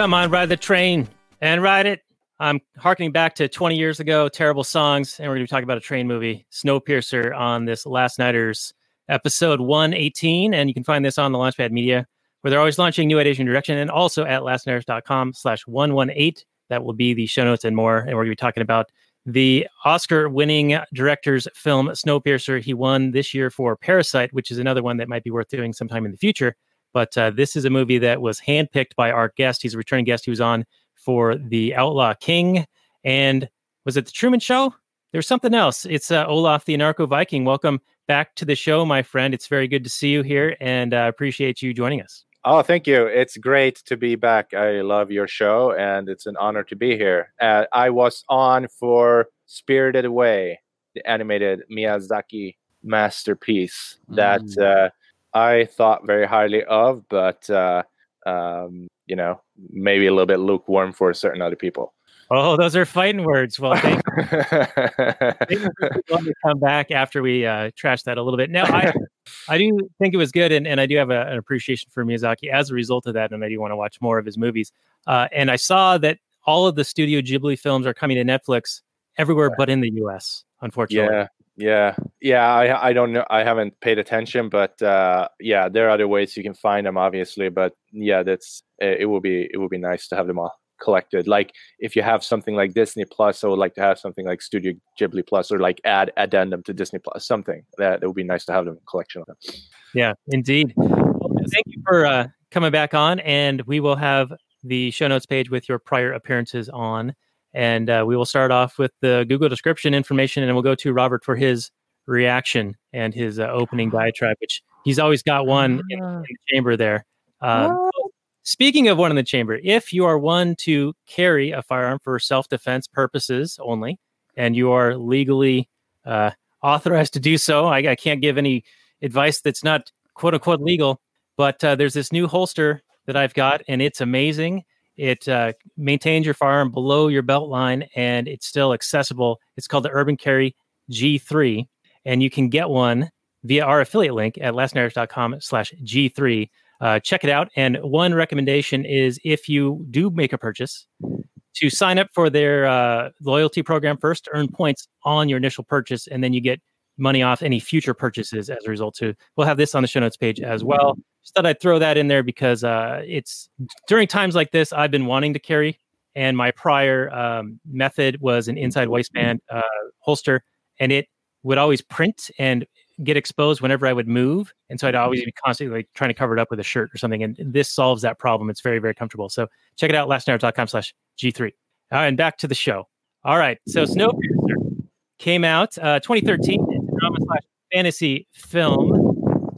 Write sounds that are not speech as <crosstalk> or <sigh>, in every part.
Come on, ride the train and ride it. I'm harkening back to 20 years ago, terrible songs, and we're going to be talking about a train movie, Snowpiercer, on this Last Nighters episode 118. And you can find this on the Launchpad Media, where they're always launching new ideas and direction, and also at lastnighters.com slash 118. That will be the show notes and more. And we're going to be talking about the Oscar winning director's film, Snowpiercer. He won this year for Parasite, which is another one that might be worth doing sometime in the future. But uh, this is a movie that was handpicked by our guest. He's a returning guest. He was on for The Outlaw King. And was it The Truman Show? There's something else. It's uh, Olof the Anarcho Viking. Welcome back to the show, my friend. It's very good to see you here and uh, appreciate you joining us. Oh, thank you. It's great to be back. I love your show and it's an honor to be here. Uh, I was on for Spirited Away, the animated Miyazaki masterpiece that Mm. uh, I thought very highly of, but uh, um, you know, maybe a little bit lukewarm for certain other people. Oh, those are fighting words. Well, thank <laughs> have to come back after we uh, trash that a little bit. Now, I, I do think it was good, and, and I do have a, an appreciation for Miyazaki as a result of that, and I do want to watch more of his movies. Uh, and I saw that all of the Studio Ghibli films are coming to Netflix everywhere but in the U.S. Unfortunately, yeah, yeah, yeah. I I don't know. I haven't paid attention, but uh, yeah, there are other ways you can find them, obviously. But yeah, that's it. will be it will be nice to have them all collected. Like if you have something like Disney Plus, I would like to have something like Studio Ghibli Plus, or like add addendum to Disney Plus, something that it would be nice to have them collection of them. yeah, indeed. Well, thank you for uh, coming back on, and we will have the show notes page with your prior appearances on. And uh, we will start off with the Google description information, and we'll go to Robert for his reaction and his uh, opening <gasps> diatribe, which he's always got one in, in the chamber there. Uh, speaking of one in the chamber, if you are one to carry a firearm for self defense purposes only, and you are legally uh, authorized to do so, I, I can't give any advice that's not quote unquote legal, but uh, there's this new holster that I've got, and it's amazing. It uh, maintains your firearm below your belt line, and it's still accessible. It's called the Urban Carry G3, and you can get one via our affiliate link at lastnarrative.com slash G3. Uh, check it out. And one recommendation is if you do make a purchase, to sign up for their uh, loyalty program first earn points on your initial purchase, and then you get money off any future purchases as a result. Too, we'll have this on the show notes page as well. Just thought I'd throw that in there because uh, it's during times like this I've been wanting to carry, and my prior um, method was an inside waistband uh, holster, and it would always print and get exposed whenever I would move, and so I'd always be constantly like trying to cover it up with a shirt or something. And this solves that problem. It's very very comfortable. So check it out, lastnarrative.com slash G3. All right, and back to the show. All right, so Snowpiercer came out uh, 2013. It's drama slash fantasy film,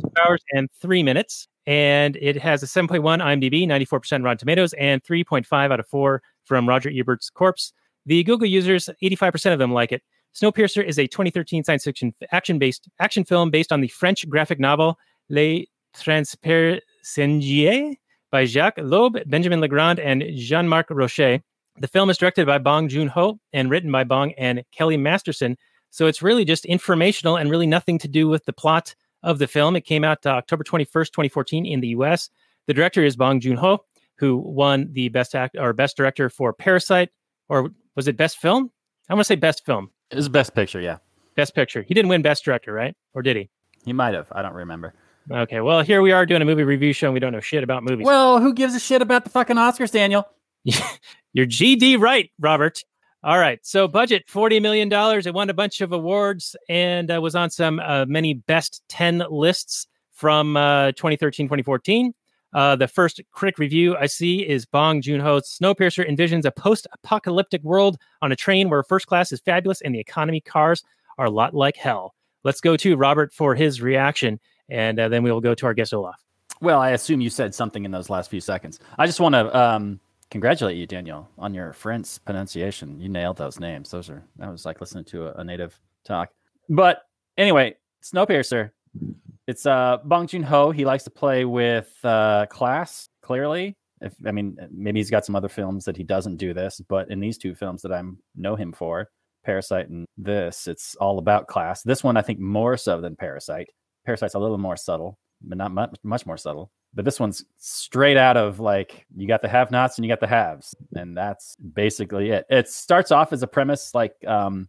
two hours and three minutes, and it has a 7.1 IMDb, 94% Rotten Tomatoes, and 3.5 out of four from Roger Ebert's Corpse. The Google users, 85% of them like it. Snowpiercer is a 2013 science fiction action-based action film based on the French graphic novel Les Transpercendiers by Jacques Lob, Benjamin Legrand, and Jean-Marc Rocher. The film is directed by Bong Joon-ho and written by Bong and Kelly Masterson. So it's really just informational and really nothing to do with the plot of the film. It came out uh, October 21st, 2014 in the US. The director is Bong Joon-ho, who won the best act or best director for Parasite or was it best film? I want to say best film. It was best picture, yeah. Best picture. He didn't win best director, right? Or did he? He might have. I don't remember. Okay. Well, here we are doing a movie review show and we don't know shit about movies. Well, who gives a shit about the fucking Oscars, Daniel? <laughs> You're GD right, Robert. All right. So budget $40 million. It won a bunch of awards and uh, was on some uh, many best 10 lists from uh, 2013, 2014. Uh, the first critic review I see is Bong Joon-ho's Snowpiercer envisions a post-apocalyptic world on a train where first class is fabulous and the economy cars are a lot like hell. Let's go to Robert for his reaction, and uh, then we will go to our guest Olof. Well, I assume you said something in those last few seconds. I just want to um, congratulate you, Daniel, on your French pronunciation. You nailed those names. Those are that was like listening to a, a native talk. But anyway, Snowpiercer. It's uh Bong Joon Ho. He likes to play with uh, class. Clearly, if I mean maybe he's got some other films that he doesn't do this, but in these two films that I know him for, Parasite and this, it's all about class. This one I think more so than Parasite. Parasite's a little more subtle, but not much much more subtle. But this one's straight out of like you got the have-nots and you got the haves, and that's basically it. It starts off as a premise like um,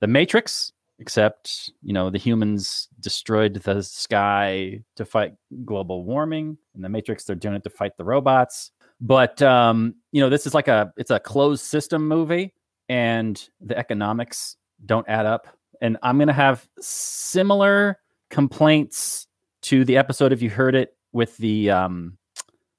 the Matrix, except you know the humans destroyed the sky to fight global warming. In the Matrix, they're doing it to fight the robots. But um, you know, this is like a it's a closed system movie, and the economics don't add up. And I'm gonna have similar complaints to the episode if you heard it with the um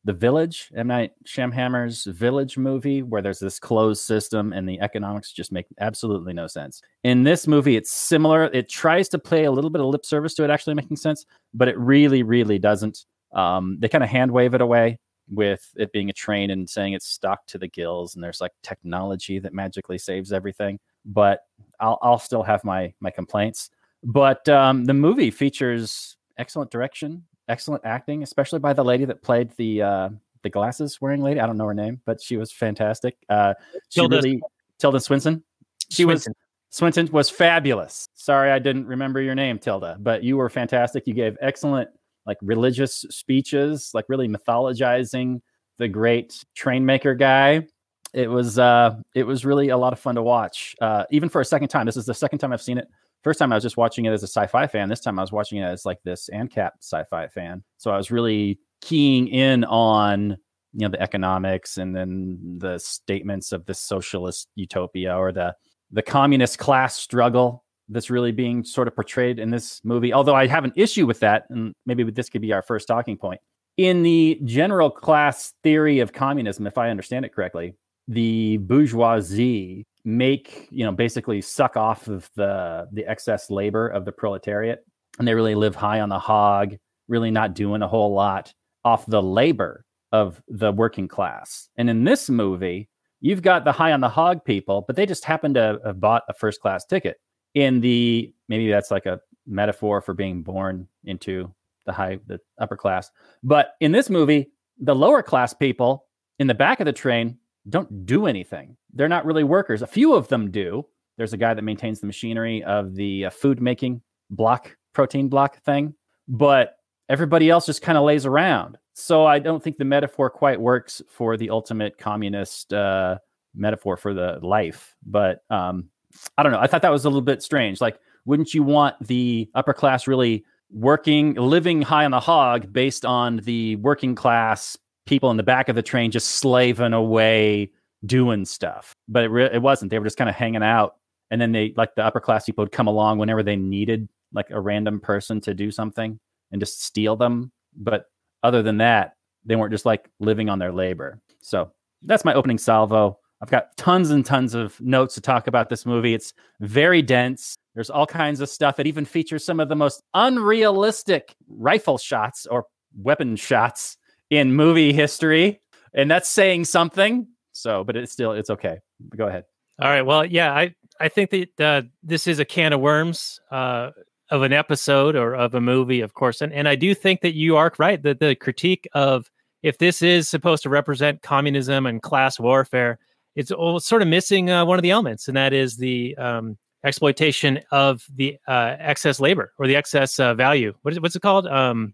the village m. Night shyamalan's village movie where there's this closed system and the economics just make absolutely no sense. In this movie it's similar. It tries to play a little bit of lip service to it actually making sense but it really really doesn't. Um, they kind of hand wave it away with it being a train and saying it's stuck to the gills and there's like technology that magically saves everything but i'll, I'll still have my my complaints. But um, the movie features excellent direction excellent acting, especially by the lady that played the uh, the glasses wearing lady. I don't know her name, but she was fantastic. Uh, she Tilda, really Tilda Swinton. She was Swinton was fabulous. Sorry, I didn't remember your name, Tilda, but you were fantastic. You gave excellent like religious speeches, like really mythologizing the great train maker guy. It was uh, it was really a lot of fun to watch, uh, even for a second time. This is the second time I've seen it first time I was just watching it as a sci-fi fan. This time I was watching it as like this ANCAP sci-fi fan. So I was really keying in on you know the economics and then the statements of the socialist utopia or the the communist class struggle that's really being sort of portrayed in this movie. Although I have an issue with that, and maybe this could be our first talking point. In the general class theory of communism, if I understand it correctly, the bourgeoisie make you know basically suck off of the the excess labor of the proletariat. And they really live high on the hog really not doing a whole lot off the labor of the working class. And in this movie you've got the high on the hog people but they just happen to have bought a first class ticket in the maybe that's like a metaphor for being born into the high the upper class. But in this movie the lower class people in the back of the train don't do anything. They're not really workers. A few of them do. There's a guy that maintains the machinery of the uh, food making block, protein block thing, but everybody else just kind of lays around. So I don't think the metaphor quite works for the ultimate communist uh, metaphor for the life. But um, I don't know. I thought that was a little bit strange. Like, wouldn't you want the upper class really working, living high on the hog based on the working class people in the back of the train just slaving away doing stuff. But it, re- it wasn't. They were just kind of hanging out. And then they, like the upper class people, would come along whenever they needed like a random person to do something and just steal them. But other than that, they weren't just like living on their labor. So that's my opening salvo. I've got tons and tons of notes to talk about this movie. It's very dense. There's all kinds of stuff. It even features some of the most unrealistic rifle shots or weapon shots in movie history, and that's saying something. So, but it's still it's okay. Go ahead. All right. Well, yeah, I I think that uh, this is a can of worms uh, of an episode or of a movie, of course, and and I do think that you are right that the critique of if this is supposed to represent communism and class warfare, it's all sort of missing uh, one of the elements, and that is the um, exploitation of the uh, excess labor or the excess uh, value. What is what's it called? Um,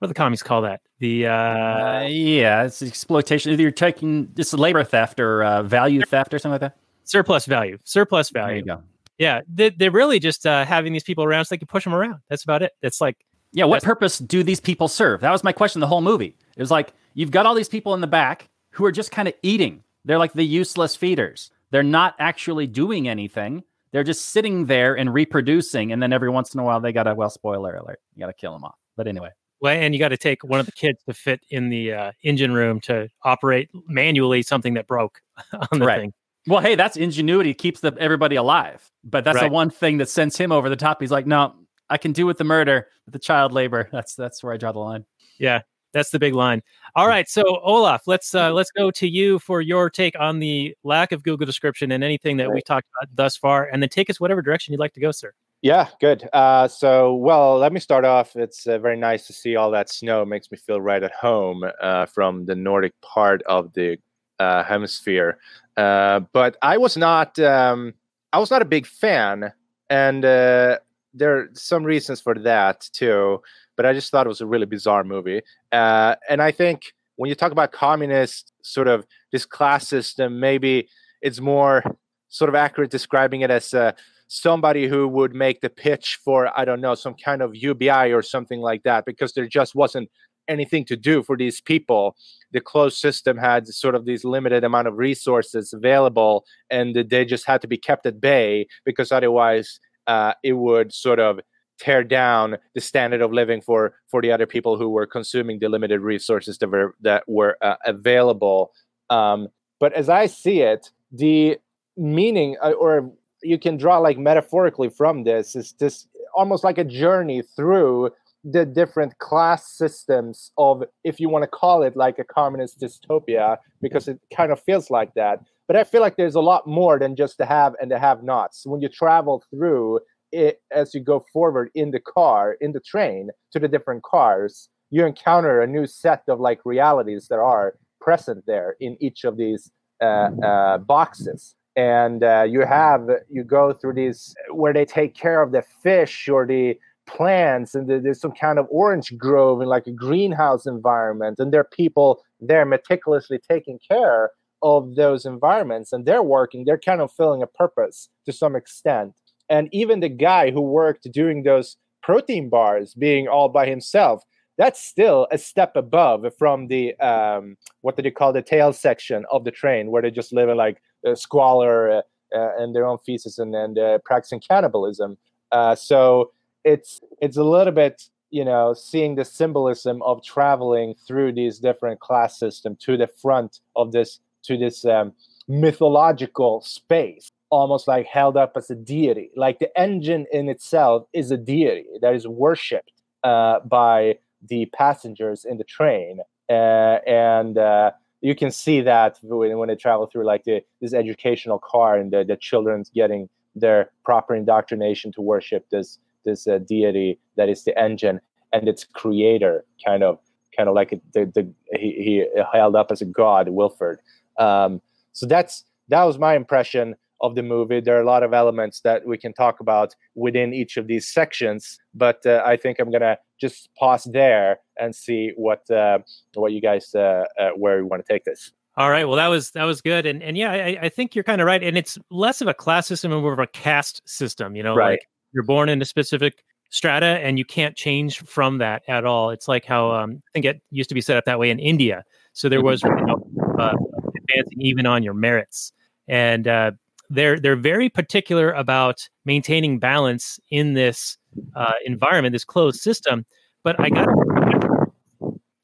what do the commies call that? The uh, uh, yeah, it's exploitation. Either you're taking just labor theft or uh, value theft or something like that. Surplus value, surplus value. There you go. Yeah, they, are really just uh, having these people around so they can push them around. That's about it. It's like, yeah, what purpose do these people serve? That was my question the whole movie. It was like you've got all these people in the back who are just kind of eating. They're like the useless feeders. They're not actually doing anything. They're just sitting there and reproducing, and then every once in a while they got a well spoiler alert. You got to kill them off. But anyway, well, and you got to take one of the kids to fit in the uh, engine room to operate manually something that broke <laughs> on the right. thing. Well, hey, that's ingenuity keeps the, everybody alive. But that's right. the one thing that sends him over the top. He's like, no, I can do with the murder, with the child labor. That's that's where I draw the line. Yeah, that's the big line. All right, so Olof, let's uh, let's go to you for your take on the lack of Google description and anything that we talked about thus far, and then take us whatever direction you'd like to go, sir. Yeah, good. Uh, so, well, let me start off. It's uh, very nice to see all that snow. It makes me feel right at home uh, from the Nordic part of the uh, hemisphere. Uh, but I was not. Um, I was not a big fan, and uh, there are some reasons for that too. but I just thought it was a really bizarre movie. And I think when you talk about communist sort of this class system, maybe it's more sort of accurate describing it as uh, somebody who would make the pitch for I don't know some kind of UBI or something like that because there just wasn't anything to do for these people. The closed system had sort of these limited amount of resources available and they just had to be kept at bay because otherwise uh, it would sort of tear down the standard of living for for the other people who were consuming the limited resources that were that were uh, available. Um, but as i see it the meaning uh, or you can draw like metaphorically from this is this almost like a journey through the different class systems of if you want to call it like a communist dystopia because it kind of feels like that. But i feel like there's a lot more than just the have and the have nots when you travel through it as you go forward in the car in the train to the different cars you encounter a new set of like realities that are present there in each of these uh, uh, boxes and uh, you have you go through these where they take care of the fish or the plants and there's some kind of orange grove in like a greenhouse environment and there are people there meticulously taking care of those environments and they're working they're kind of filling a purpose to some extent. And even the guy who worked doing those protein bars being all by himself that's still a step above from the um, what did you call the tail section of the train where they just live in like squalor uh, uh, and their own feces and, and uh, practicing cannibalism. Uh, so it's it's a little bit you know seeing the symbolism of traveling through these different class system to the front of this to this um, mythological space almost like held up as a deity. Like the engine in itself is a deity that is worshipped uh, by the passengers in the train. Uh, and uh, you can see that when, when they travel through like the, this educational car and the, the children's getting their proper indoctrination to worship this this uh, deity that is the engine and its creator kind of kind of like the, the he, he held up as a god wilford. Um, so that's that was my impression of the movie there are a lot of elements that we can talk about within each of these sections but uh, i think i'm gonna just pause there and see what uh, what you guys uh, uh where we want to take this all right. Well, that was that was good, and and yeah, I, I think you're kind of right, and it's less of a class system and more of a caste system. You know, right. like you're born in a specific strata and you can't change from that at all. It's like how um, I think it used to be set up that way in India. So there was you know, uh, advancing even on your merits, and uh, they're they're very particular about maintaining balance in this uh, environment, this closed system. But I got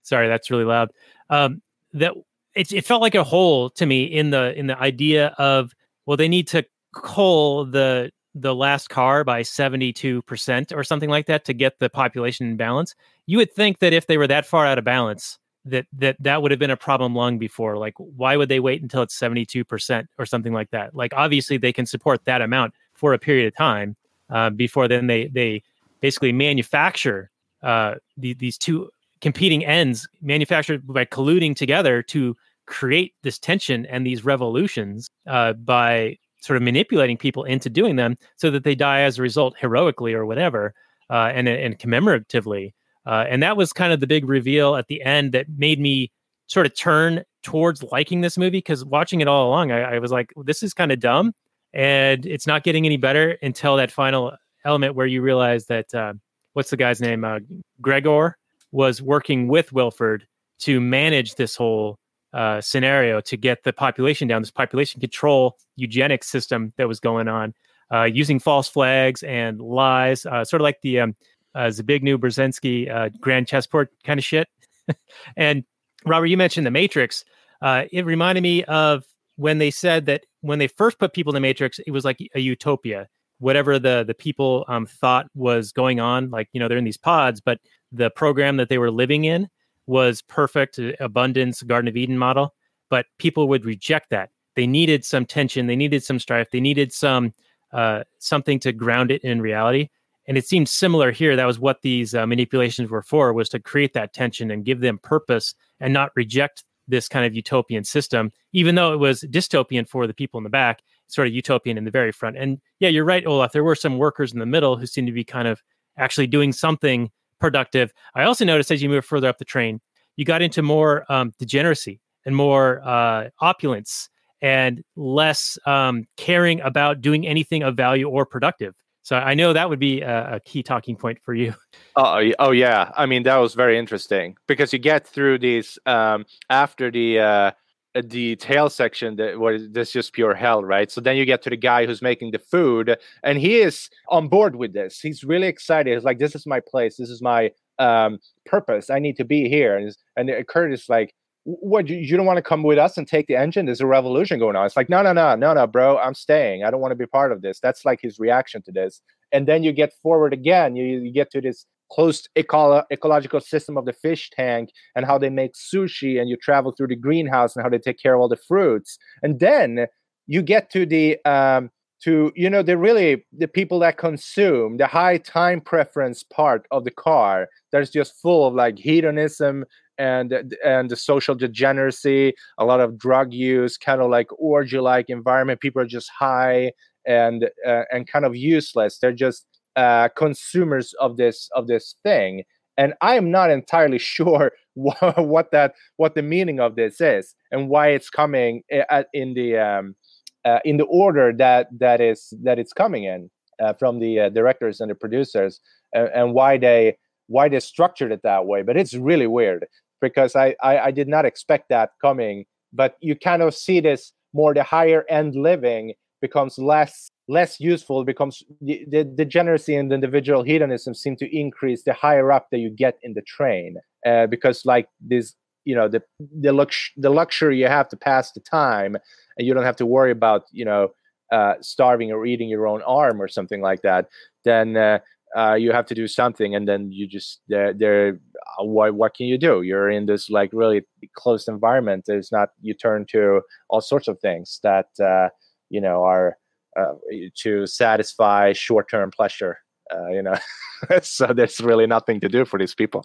sorry, that's really loud. Um, that it, it felt like a hole to me in the in the idea of well, they need to cull the the last car by 72% or something like that to get the population in balance you would think that if they were that far out of balance that that that would have been a problem long before like why would they wait until it's 72% or something like that like obviously they can support that amount for a period of time uh, before then they they basically manufacture uh, the, these two competing ends manufactured by colluding together to create this tension and these revolutions uh, by sort of manipulating people into doing them so that they die as a result heroically or whatever uh, and, and commemoratively. Uh, and that was kind of the big reveal at the end that made me sort of turn towards liking this movie because watching it all along, I, I was like, this is kind of dumb and it's not getting any better until that final element where you realize that uh, what's the guy's name? Uh, Gregor was working with Wilford to manage this whole uh, scenario to get the population down, this population control eugenics system that was going on, uh, using false flags and lies, uh, sort of like the um, uh, Zbigniew Brzezinski uh, grand chessboard kind of shit. <laughs> and Robert, you mentioned the Matrix. Uh, it reminded me of when they said that when they first put people in the Matrix, it was like a utopia. Whatever the the people um, thought was going on, like you know they're in these pods, but the program that they were living in was perfect uh, abundance garden of eden model but people would reject that they needed some tension they needed some strife they needed some uh, something to ground it in reality and it seemed similar here that was what these uh, manipulations were for was to create that tension and give them purpose and not reject this kind of utopian system even though it was dystopian for the people in the back sort of utopian in the very front and yeah you're right olof there were some workers in the middle who seemed to be kind of actually doing something productive. I also noticed as you move further up the train, you got into more um, degeneracy and more uh, opulence and less um, caring about doing anything of value or productive. So I know that would be a, a key talking point for you. Oh, oh yeah. I mean, that was very interesting because you get through these um, after the uh, the tail section that was this just pure hell, right? So then you get to the guy who's making the food, and he is on board with this. He's really excited. He's like, "This is my place. This is my um, purpose. I need to be here." And and Curtis like, "What? You, don't want to come with us and take the engine? There's a revolution going on." It's like, "No, no, no, no, no, bro. I'm staying. I don't want to be part of this." That's like his reaction to this. And then you get forward again. You, you get to this closed eco- ecological system of the fish tank and how they make sushi and you travel through the greenhouse and how they take care of all the fruits and then you get to the um to you know the really the people that consume the high time preference part of the car that's just full of like hedonism and and the social degeneracy a lot of drug use kind of like orgy like environment people are just high and uh, and kind of useless. They're just uh, consumers of this of this thing. And i am not entirely <laughs> sure what, what that what the meaning of this is and why it's coming in the um, uh, in the order that that is that it's coming in uh, from the uh, directors and the producers and, and, why they why they structured it that way. But it's really weird because I, I i did not expect that coming. But you kind of see this more the higher end living becomes less less useful becomes the, degeneracy and individual hedonism seem to increase the higher up that you get in the train uh, because like this you know the the lux- the luxury you have to pass the time and you don't have to worry about you know uh, starving or eating your own arm or something like that then uh, uh, you have to do something and then you just there there uh, what what can you do you're in this like really closed environment there's not you turn to all sorts of things that uh, you know are uh, to satisfy short-term pleasure. Uh, you know, <laughs> so there's really nothing to do for these people.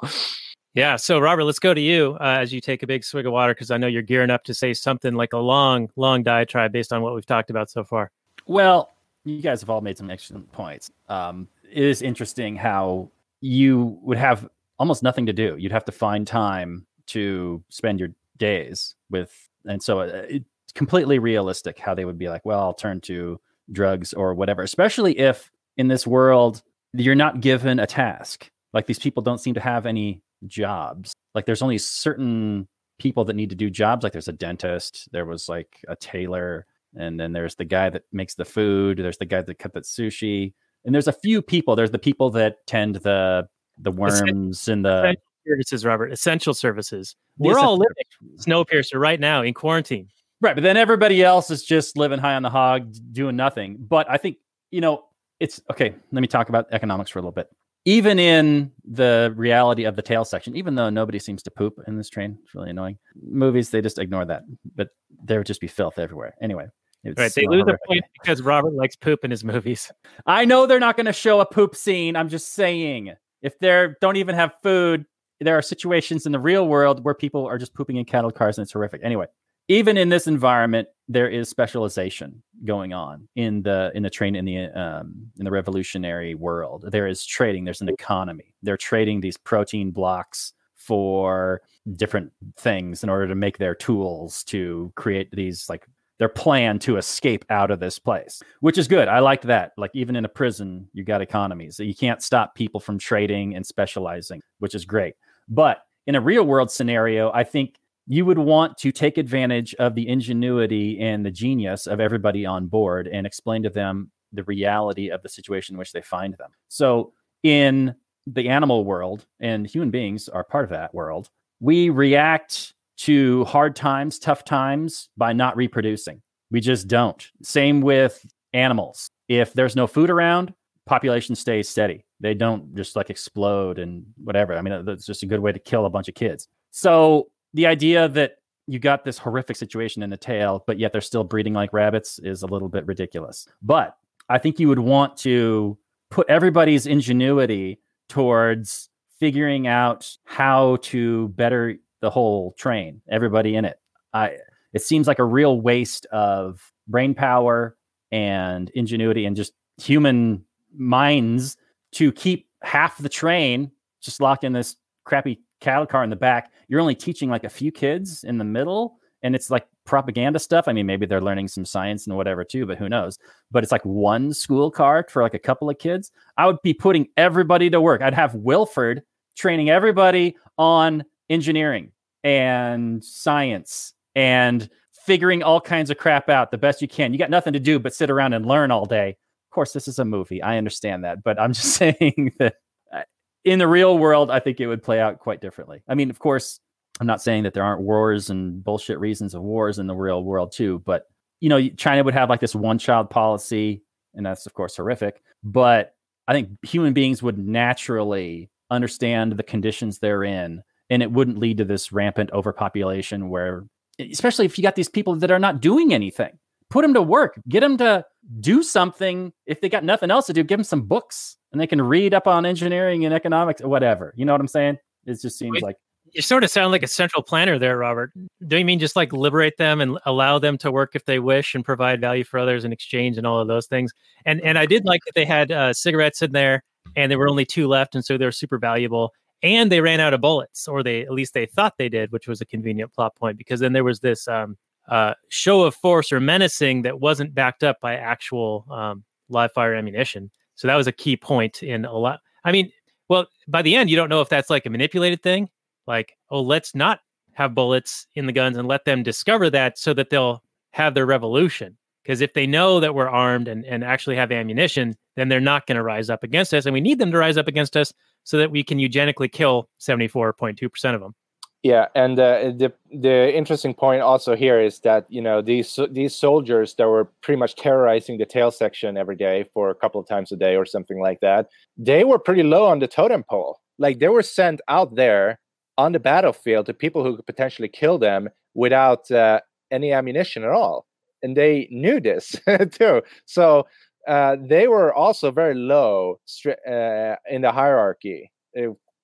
Yeah. So, Robert, let's go to you uh, as you take a big swig of water because I know you're gearing up to say something like a long, long diatribe based on what we've talked about so far. Well, you guys have all made some excellent points. Um, it is interesting how you would have almost nothing to do. You'd have to find time to spend your days with, and so uh, it's completely realistic how they would be like, well, I'll turn to drugs or whatever, especially if in this world you're not given a task. Like these people don't seem to have any jobs. Like there's only certain people that need to do jobs. Like there's a dentist, there was like a tailor, and then there's the guy that makes the food, there's the guy that cut that sushi. And there's a few people. There's the people that tend the the worms and the services, Robert. Essential services. We're all living Snowpiercer right now in quarantine. Right, but then everybody else is just living high on the hog, doing nothing. But I think you know it's okay. Let me talk about economics for a little bit. Even in the reality of the tail section, even though nobody seems to poop in this train, it's really annoying. Movies they just ignore that, but there would just be filth everywhere. Anyway, right, they lose a point because Robert likes poop in his movies. <laughs> I know they're not going to show a poop scene. I'm just saying, if they don't even have food, there are situations in the real world where people are just pooping in cattle cars and it's horrific. Anyway, even in this environment, there is specialization going on in the in the train in the um, in the revolutionary world. There is trading. There's an economy. They're trading these protein blocks for different things in order to make their tools to create these like their plan to escape out of this place, which is good. I like that. Like even in a prison, you got economies. You can't stop people from trading and specializing, which is great. But in a real world scenario, I think you would want to take advantage of the ingenuity and the genius of everybody on board and explain to them the reality of the situation in which they find them. So, in the animal world, and human beings are part of that world, we react to hard times, tough times by not reproducing. We just don't. Same with animals. If there's no food around, population stays steady. They don't just like explode and whatever. I mean, that's just a good way to kill a bunch of kids. So the idea that you got this horrific situation in the tail, but yet they're still breeding like rabbits is a little bit ridiculous. But I think you would want to put everybody's ingenuity towards figuring out how to better the whole train, everybody in it. I it seems like a real waste of brain power and ingenuity and just human minds to keep half the train just locked in this crappy cattle car in the back. You're only teaching like a few kids in the middle, and it's like propaganda stuff. I mean, maybe they're learning some science and whatever too, but who knows? But it's like one school car for like a couple of kids. I would be putting everybody to work. I'd have Wilford training everybody on engineering and science and figuring all kinds of crap out the best you can. You got nothing to do but sit around and learn all day. Of course, this is a movie. I understand that, but I'm <laughs> just saying that uh, in the real world, I think it would play out quite differently. I mean, of course, I'm not saying that there aren't wars and bullshit reasons of wars in the real world too, but you know, China would have like this one child policy, and that's of course horrific. But I think human beings would naturally understand the conditions they're in, and it wouldn't lead to this rampant overpopulation where, especially if you got these people that are not doing anything, put them to work, get them to do something. If they got nothing else to do, give them some books and they can read up on engineering and economics or whatever. You know what I'm saying? It just seems Wait, like you sort of sound like a central planner there, Robert. Do you mean just like liberate them and allow them to work if they wish and provide value for others in exchange and all of those things? And and I did like that they had uh, cigarettes in there and there were only two left, and so they're super valuable. And they ran out of bullets, or they at least they thought they did, which was a convenient plot point because then there was this um, uh, show of force or menacing that wasn't backed up by actual um, live fire ammunition. So that was a key point in a lot. I mean, well, by the end, you don't know if that's like a manipulated thing like, oh, let's not have bullets in the guns and let them discover that so that they'll have their revolution. Because if they know that we're armed and, and actually have ammunition, then they're not going to rise up against us. And we need them to rise up against us so that we can eugenically kill 74.2% of them. Yeah, and uh, the the interesting point also here is that you know these these soldiers that were pretty much terrorizing the tail section every day for a couple of times a day or something like that, they were pretty low on the totem pole. Like they were sent out there on the battlefield to people who could potentially kill them without uh, any ammunition at all. And they knew this <laughs> too. So uh, they were also very low uh, in the hierarchy.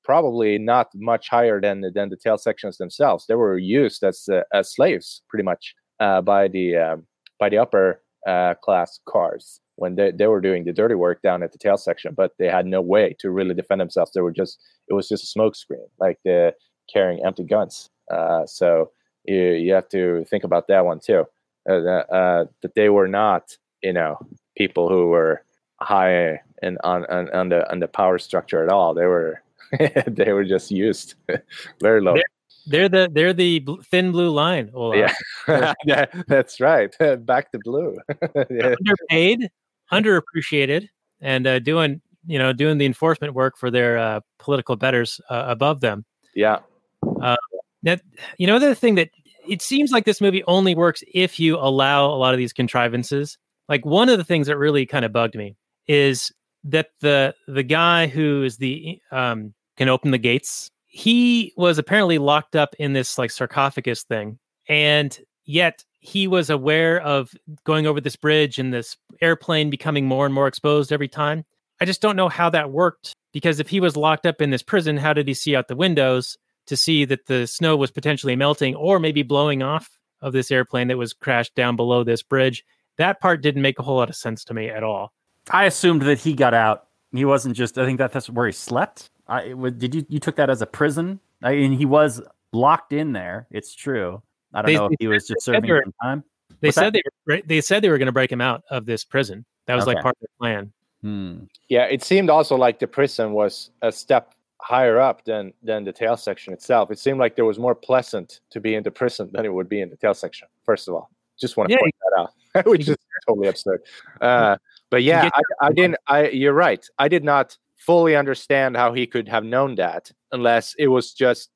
Probably not much higher than than the tail sections themselves. They were used as uh, as slaves, pretty much, uh, by the um, by the upper uh, class cars when they, they were doing the dirty work down at the tail section, but they had no way to really defend themselves. They were just it was just a smokescreen, like the carrying empty guns. Uh, so you you have to think about that one too. Uh, that, uh, that they were not, you know, people who were high in on, on, on the on the power structure at all. They were <laughs> they were just used <laughs> very low. They're, they're the they're the thin blue line. yeah. <laughs> yeah, that's right. Back to blue. yeah. Underpaid, underappreciated and uh, doing you know doing the enforcement work for their uh, political betters uh, above them. Yeah. Uh, that you know the thing that it seems like this movie only works if you allow a lot of these contrivances. Like one of the things that really kind of bugged me is that the the guy who is the um, can open the gates. He was apparently locked up in this like sarcophagus thing, and yet he was aware of going over this bridge and this airplane becoming more and more exposed every time. I just don't know how that worked because if he was locked up in this prison, how did he see out the windows to see that the snow was potentially melting or maybe blowing off of this airplane that was crashed down below this bridge? That part didn't make a whole lot of sense to me at all. I assumed that he got out. He wasn't just. I think that that's where he slept. I did you you took that as a prison? I mean, he was locked in there. It's true. I don't they, know if he was just serving were, time. They said they were, they said they were going to break him out of this prison. That was okay. like part of the plan. Hmm. Yeah, it seemed also like the prison was a step higher up than than the tail section itself. It seemed like there was more pleasant to be in the prison than it would be in the tail section. First of all, just want to yeah. point that out, <laughs> which is totally absurd. Uh, but yeah, I, I didn't. I you're right. I did not fully understand how he could have known that unless it was just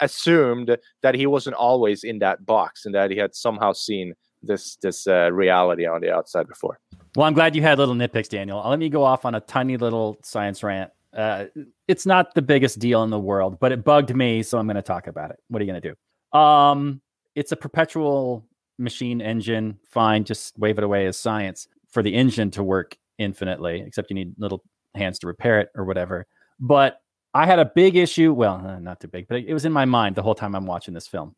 assumed that he wasn't always in that box and that he had somehow seen this this uh, reality on the outside before. Well, I'm glad you had little nitpicks, Daniel. Let me go off on a tiny little science rant. Uh, it's not the biggest deal in the world, but it bugged me, so I'm going to talk about it. What are you going to do? Um, it's a perpetual machine engine. Fine, just wave it away as science for the engine to work infinitely, except you need little hands to repair it or whatever. But I had a big issue. Well, uh, not too big, but it was in my mind the whole time I'm watching this film.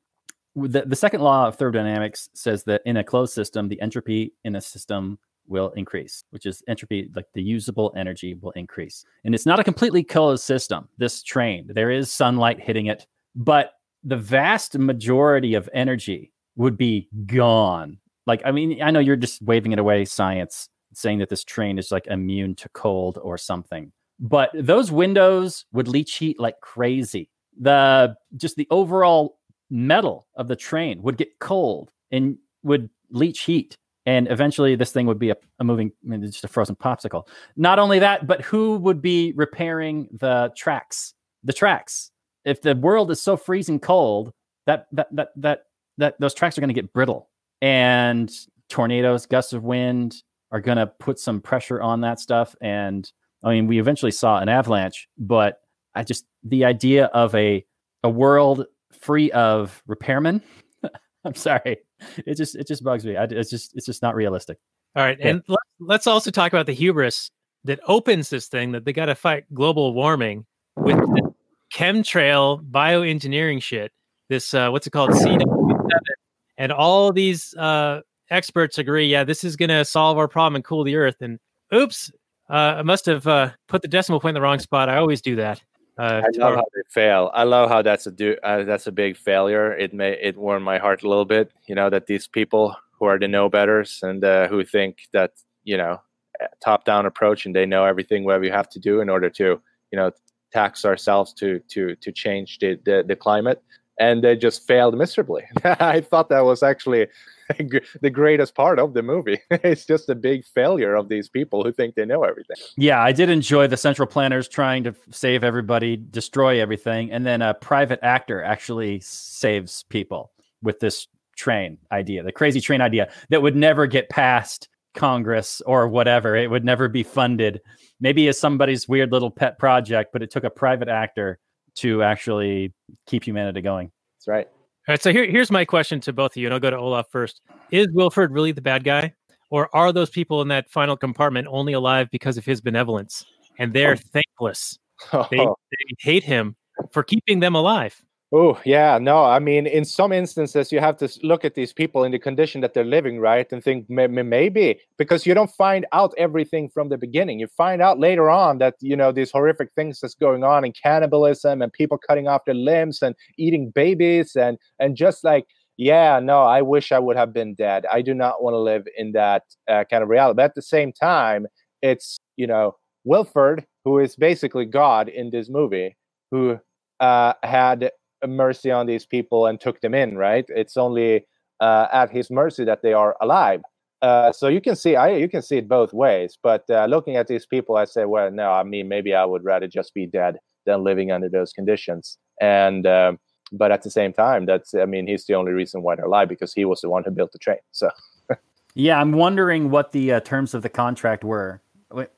The, the second law of thermodynamics says that in a closed system, the entropy in a system will increase, which is entropy, like the usable energy will increase. And it's not a completely closed system, this train. There is sunlight hitting it, but the vast majority of energy would be gone. Like, I mean, I know you're just waving it away, science, saying that this train is like immune to cold or something. But those windows would leach heat like crazy. The just the overall metal of the train would get cold and would leach heat and eventually this thing would be a, a moving I mean, just a frozen popsicle. Not only that but who would be repairing the tracks the tracks? If the world is so freezing cold that that that that, that those tracks are going to get brittle and tornadoes gusts of wind are going to put some pressure on that stuff. And i mean we eventually saw an avalanche but i just the idea of a a world free of repairmen <laughs> i'm sorry it just it just bugs me. I, it's just it's just not realistic. All right, yeah. and let, let's also talk about the hubris that opens this thing that they got to fight global warming with chemtrail bioengineering shit. This uh, what's it called? CW7, and all these uh, experts agree. Yeah, this is going to solve our problem and cool the Earth. And oops, uh, I must have uh, put the decimal point in the wrong spot. I always do that. Uh, I love how they fail. I love how that's a do uh, that's a big failure. It may it warmed my heart a little bit. You know that these people who are the know betters and uh, who think that you know top down approach and they know everything what we have to do in order to you know tax ourselves to to to change the the, the climate and they just failed miserably. <laughs> I thought that was actually <laughs> the greatest part of the movie. <laughs> it's just a big failure of these people who think they know everything. Yeah, I did enjoy the central planners trying to save everybody, destroy everything, and then a private actor actually saves people with this train idea, the crazy train idea that would never get past Congress or whatever. It would never be funded. Maybe as somebody's weird little pet project, but it took a private actor to actually keep humanity going. That's right. All right. So here, here's my question to both of you, and I'll go to Olof first. Is Wilford really the bad guy? Or are those people in that final compartment only alive because of his benevolence? And they're oh. thankless. Oh. <laughs> They, they hate him for keeping them alive. Oh, yeah. No, I mean, in some instances, you have to look at these people in the condition that they're living, right? And think maybe because you don't find out everything from the beginning. You find out later on that, you know, these horrific things that's going on and cannibalism and people cutting off their limbs and eating babies and, and just like, yeah, no, I wish I would have been dead. I do not want to live in that uh, kind of reality. But at the same time, it's, you know, Wilford, who is basically God in this movie, who uh, had mercy on these people and took them in, right? It's only uh, at his mercy that they are alive. Uh, so you can see, I you can see it both ways. But uh, looking at these people, I say, well, no, I mean, maybe I would rather just be dead than living under those conditions. And um, but at the same time, that's, I mean, he's the only reason why they're alive because he was the one who built the train. So. <laughs> yeah, I'm wondering what the uh, terms of the contract were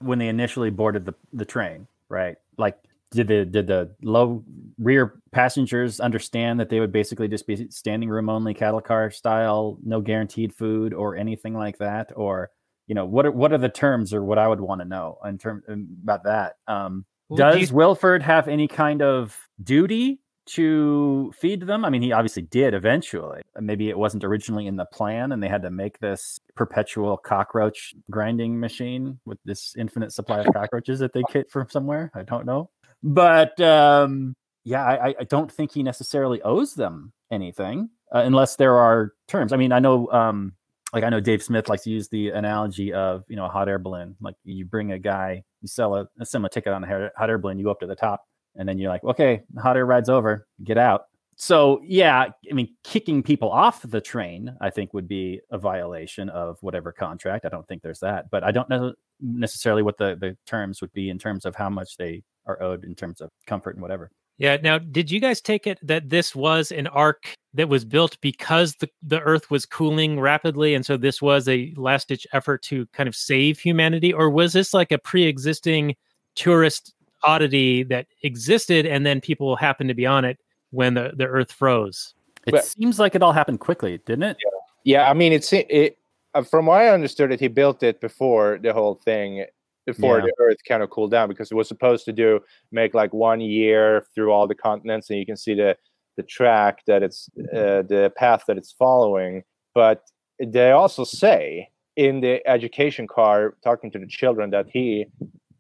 when they initially boarded the the train, right? Like did the did the low rear passengers understand that they would basically just be standing room only cattle car style, no guaranteed food or anything like that? Or you know what are what are the terms or what I would want to know in terms about that? Um, well, does you- Wilford have any kind of duty to feed them? I mean, he obviously did eventually. Maybe it wasn't originally in the plan, and they had to make this perpetual cockroach grinding machine with this infinite supply of cockroaches that they get from somewhere. I don't know. But um, yeah, I, I, don't think he necessarily owes them anything uh, unless there are terms. I mean, I know, um, like I know Dave Smith likes to use the analogy of you know a hot air balloon. Like you bring a guy, you sell a, a similar ticket on a hot air balloon, you go up to the top, and then you're like, okay, hot air ride's over, get out. So yeah, I mean, kicking people off the train, I think would be a violation of whatever contract. I don't think there's that, but I don't know necessarily what the the terms would be in terms of how much they are owed in terms of comfort and whatever. Yeah. Now, did you guys take it that this was an ark that was built because the, the Earth was cooling rapidly, and so this was a last ditch effort to kind of save humanity, or was this like a pre existing tourist oddity that existed, and then people happened to be on it when the, the Earth froze? It but, seems like it all happened quickly, didn't it? Yeah. yeah I mean, it's it. Uh, from what I understood, it he built it before the whole thing before yeah. the earth kind of cooled down because it was supposed to do make like one year through all the continents and you can see the the track that it's uh, the path that it's following but they also say in the education car talking to the children that he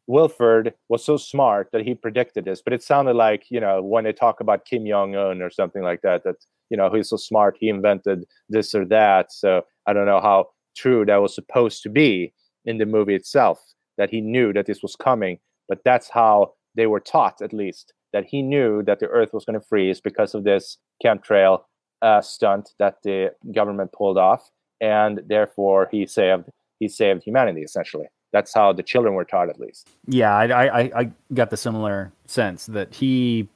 Wilford was so smart that he predicted this, but it sounded like you know when they talk about Kim Jong Un or something like that. That you know he's so smart he invented this or that. So I don't know how true that was supposed to be in the movie itself. That he knew that this was coming, but that's how they were taught, at least, that he knew that the Earth was going to freeze because of this chemtrail uh, stunt that the government pulled off, and therefore he saved he saved humanity essentially. That's how the children were taught at least. Yeah i i, I got the similar sense that he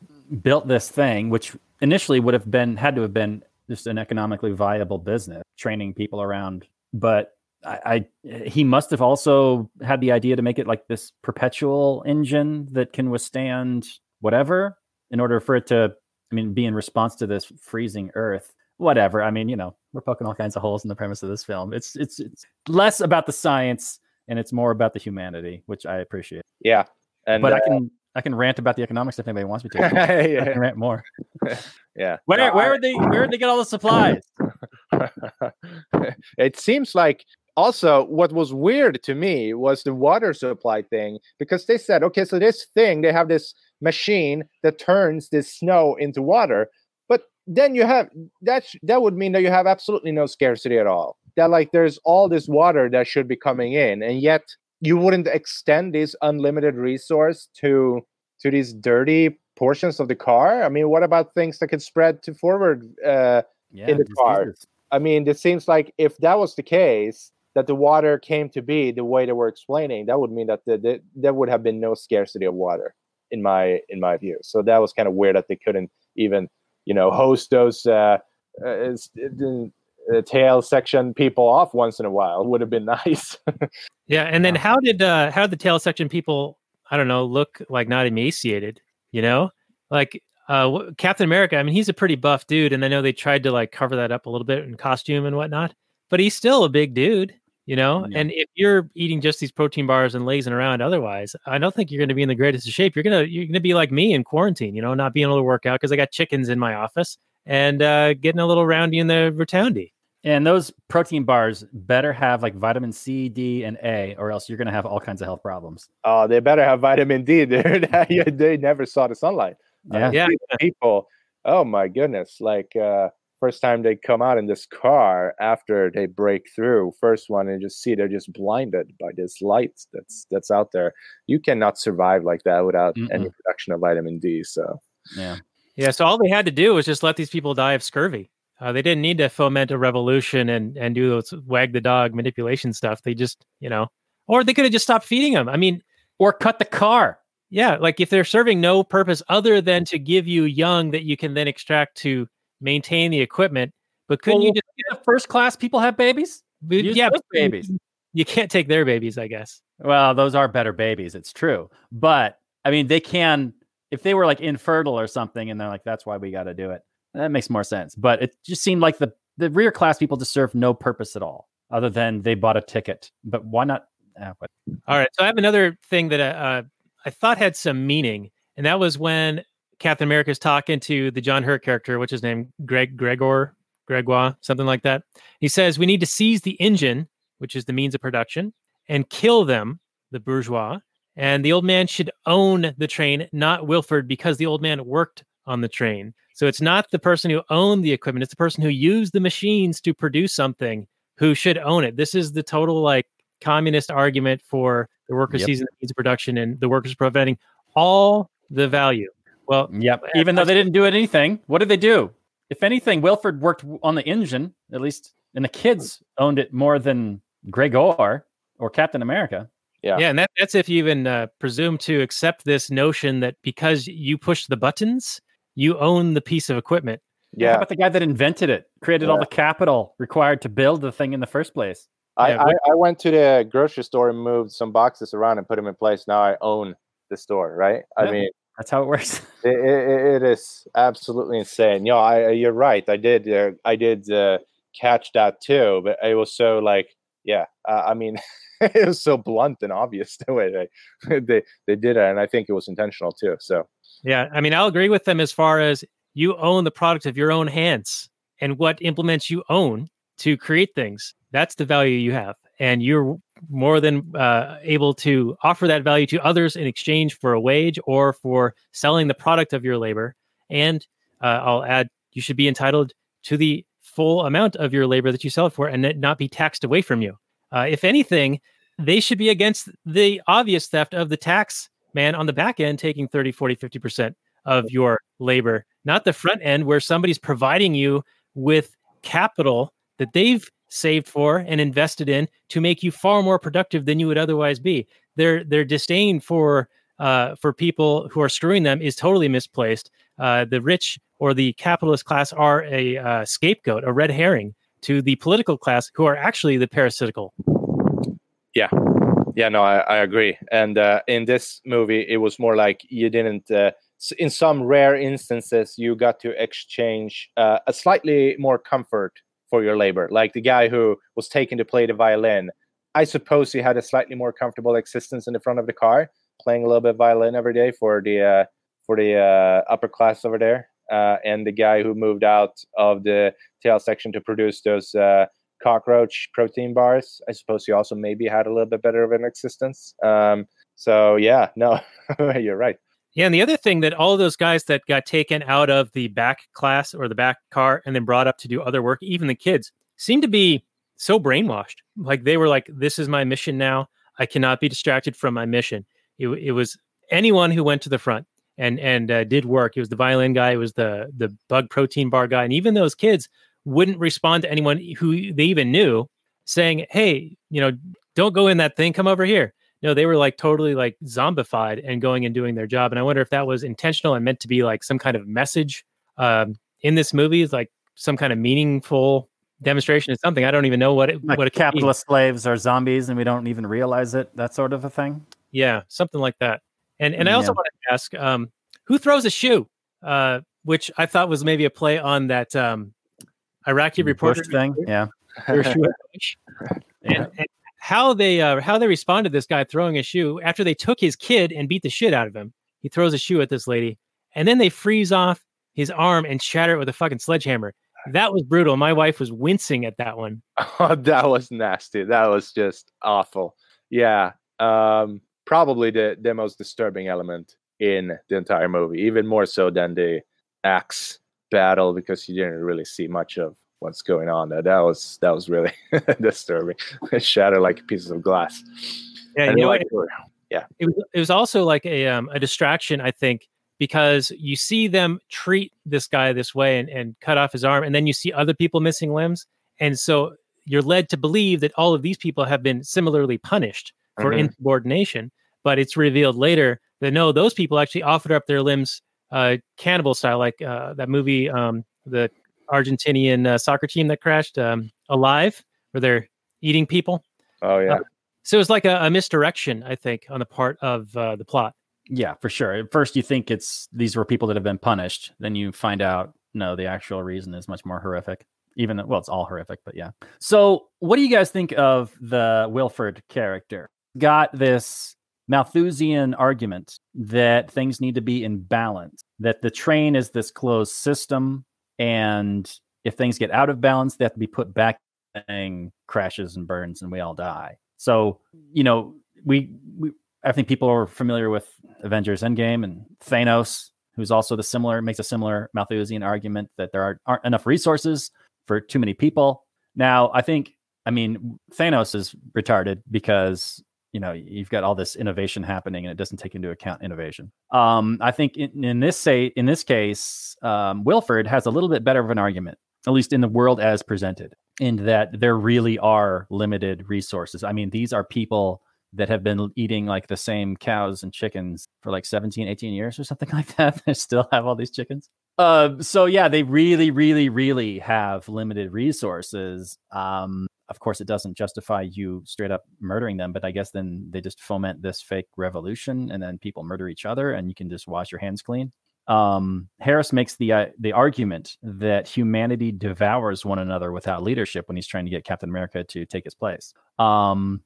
built this thing which initially would have been had to have been just an economically viable business training people around but I, I he must have also had the idea to make it like this perpetual engine that can withstand whatever in order for it to i mean be in response to this freezing earth whatever i mean you know we're poking all kinds of holes in the premise of this film it's it's it's less about the science and it's more about the humanity, which I appreciate. Yeah, and but uh, I can I can rant about the economics if anybody wants me to. <laughs> yeah. I can rant more. <laughs> yeah. Where no, where I, they where did they get all the supplies? <laughs> it seems like also what was weird to me was the water supply thing because they said okay so this thing they have this machine that turns this snow into water but then you have that that would mean that you have absolutely no scarcity at all that like there's all this water that should be coming in and yet you wouldn't extend this unlimited resource to to these dirty portions of the car? I mean what about things that could spread to forward uh, yeah, in the car? i mean it seems like if that was the case that the water came to be the way they were explaining that would mean that the, the, there would have been no scarcity of water in my in my view so that was kind of weird that they couldn't even you know host those uh, uh, uh, tail section people off once in a while would have been <laughs> nice. yeah, and then how did uh how did the tail section people I don't know look like not emaciated? You know, like uh Captain America. I mean, he's a pretty buff dude, and I know they tried to like cover that up a little bit in costume and whatnot, but he's still a big dude. You know, yeah. and if you're eating just these protein bars and lazing around otherwise, I don't think you're going to be in the greatest of shape. You're gonna you're gonna be like me in quarantine. You know, not being able to work out because I got chickens in my office and uh, getting a little roundy in the rotundy. And those protein bars better have like vitamin C, D, and A, or else you're going to have all kinds of health problems. Oh, they better have vitamin D. <laughs> <laughs> they never saw the sunlight. Yeah, uh, yeah. People, oh my goodness! Like uh, first time they come out in this car after they break through, first one and just see they're just blinded by this light that's that's out there. You cannot survive like that without Mm-mm. any production of vitamin D. So yeah, yeah. So all they had to do was just let these people die of scurvy. Uh, they didn't need to foment a revolution and and do those wag the dog manipulation stuff. They just, you know, or they could have just stopped feeding them. I mean, or cut the car. Yeah, like if they're serving no purpose other than to give you young that you can then extract to maintain the equipment. But couldn't well, you just get a first class people have babies? yeah, babies. You can't take their babies, I guess. Well, those are better babies. It's true, but I mean, they can if they were like infertile or something, and they're like, "That's why we got to do it." That makes more sense. But it just seemed like the the rear class people just serve no purpose at all, other than they bought a ticket. But why not? But... All right. So I have another thing that uh, I thought had some meaning, and that was when Captain America is talking to the John Hurt character, which is named Greg Gregor Gregoire, something like that. He says we need to seize the engine, which is the means of production, and kill them, the bourgeois. And the old man should own the train, not Wilford, because the old man worked on the train. So it's not the person who owned the equipment, it's the person who used the machines to produce something who should own it. This is the total like communist argument for the workers yep. seizing the means of production and the workers preventing all the value. Well, yep. Even though they didn't do anything, what did they do? If anything, Wilford worked on the engine, at least, and the kids owned it more than Gregor or Captain America. Yeah, yeah, and that, that's if you even uh, presume to accept this notion that because you push the buttons, you own the piece of equipment. Yeah. How about the guy that invented it, created yeah. all the capital required to build the thing in the first place? I, yeah, I, I, went to the grocery store and moved some boxes around and put them in place. Now I own the store, right? Yeah, I mean, that's how it works. <laughs> it, it, it is absolutely insane. You know, I, you're right. I did, uh, I did uh, catch that too, but it was so like, yeah. Uh, I mean, <laughs> it was so blunt and obvious <laughs> the way they they they did it, and I think it was intentional too. So yeah, I mean, I'll agree with them as far as you own the product of your own hands and what implements you own to create things. That's the value you have. and you're more than uh, able to offer that value to others in exchange for a wage or for selling the product of your labor. And uh, I'll add, you should be entitled to the full amount of your labor that you sell it for and not be taxed away from you. Uh, if anything, they should be against the obvious theft of the tax man on the back end taking 30, 40, 50% of your labor, not the front end where somebody's providing you with capital that they've saved for and invested in to make you far more productive than you would otherwise be. Their their disdain for uh, for people who are screwing them is totally misplaced. Uh, the rich or the capitalist class are a uh, scapegoat, a red herring to the political class, who are actually the parasitical. Yeah, yeah, no, I, I agree. And uh, in this movie, it was more like you didn't. Uh, in some rare instances, you got to exchange uh, a slightly more comfort for your labor. Like the guy who was taken to play the violin, I suppose he had a slightly more comfortable existence in the front of the car, playing a little bit violin every day for the uh, for the uh, upper class over there. Uh, and the guy who moved out of the tail section to produce those cockroach protein bars. I suppose he also maybe had a little bit better of an existence. Um, so yeah, no, <laughs> you're right. Yeah, and the other thing that all of those guys that got taken out of the back class or the back car and then brought up to do other work, even the kids, seemed to be so brainwashed. Like they were like, "This is my mission now. I cannot be distracted from my mission." It, it was anyone who went to the front and and uh, did work. It was the violin guy. It was the the bug protein bar guy, and even those kids wouldn't respond to anyone who they even knew saying, Hey, you know, don't go in that thing, come over here. No, they were like totally like zombified and going and doing their job. And I wonder if that was intentional and meant to be like some kind of message um, in this movie, is like some kind of meaningful demonstration of something. I don't even know what it, like what capitalist slaves are zombies and we don't even realize it. That sort of a thing. Yeah, something like that. And and I also yeah. want to ask, um, who throws a shoe? Uh, which I thought was maybe a play on that um, Iraqi reporter thing. Yeah. <laughs> and, and, how they uh, how they responded to this guy throwing a shoe after they took his kid and beat the shit out of him. He throws a shoe at this lady, and then they freeze off his arm and shatter it with a fucking sledgehammer. That was brutal. My wife was wincing at that one. <laughs> Oh, that was nasty. That was just awful. Yeah. Um, probably the, the most disturbing element in the entire movie, even more so than the axe battle because you didn't really see much of what's going on there. That was that was really <laughs> disturbing. it shattered like pieces of glass. Yeah, you know, like, it, yeah. It was, it was also like a um, a distraction, I think, because you see them treat this guy this way and, and cut off his arm, and then you see other people missing limbs, and so you're led to believe that all of these people have been similarly punished for mm-hmm. insubordination. But it's revealed later that no, those people actually offered up their limbs uh, cannibal style, like uh, that movie, um, the Argentinian uh, soccer team that crashed, um, Alive, where they're eating people. Oh yeah. Uh, so was like a, a, misdirection, I think, on the part of uh, the plot. Yeah, for sure. At first, you think it's these were people that have been punished. Then you find out no, the actual reason is much more horrific. Even though, well, it's all horrific, but yeah. So, what do you guys think of the Wilford character? Got this Malthusian argument that things need to be in balance, that the train is this closed system, and if things get out of balance, they have to be put back and crashes and burns and we all die. So, you know, we, we I think people are familiar with Avengers Endgame and Thanos, who's also the similar makes a similar Malthusian argument that there are, aren't enough resources for too many people. Now, I think I mean Thanos is retarded because you know you've got all this innovation happening and it doesn't take into account innovation. Um, i think in, in, this say in this case um, wilford has a little bit better of an argument at least in the world as presented in that there really are limited resources. I mean these are people that have been eating like the same cows and chickens for like 17 18 years or something <laughs> like that. They still have all these chickens. Uh, so yeah they really really really have limited resources. Um, of course it doesn't justify you straight up murdering them but i guess then they just foment this fake revolution and then people murder each other and you can just wash your hands clean. Um, harris makes the uh, the argument that humanity devours one another without leadership when he's trying to get captain america to take his place. Um,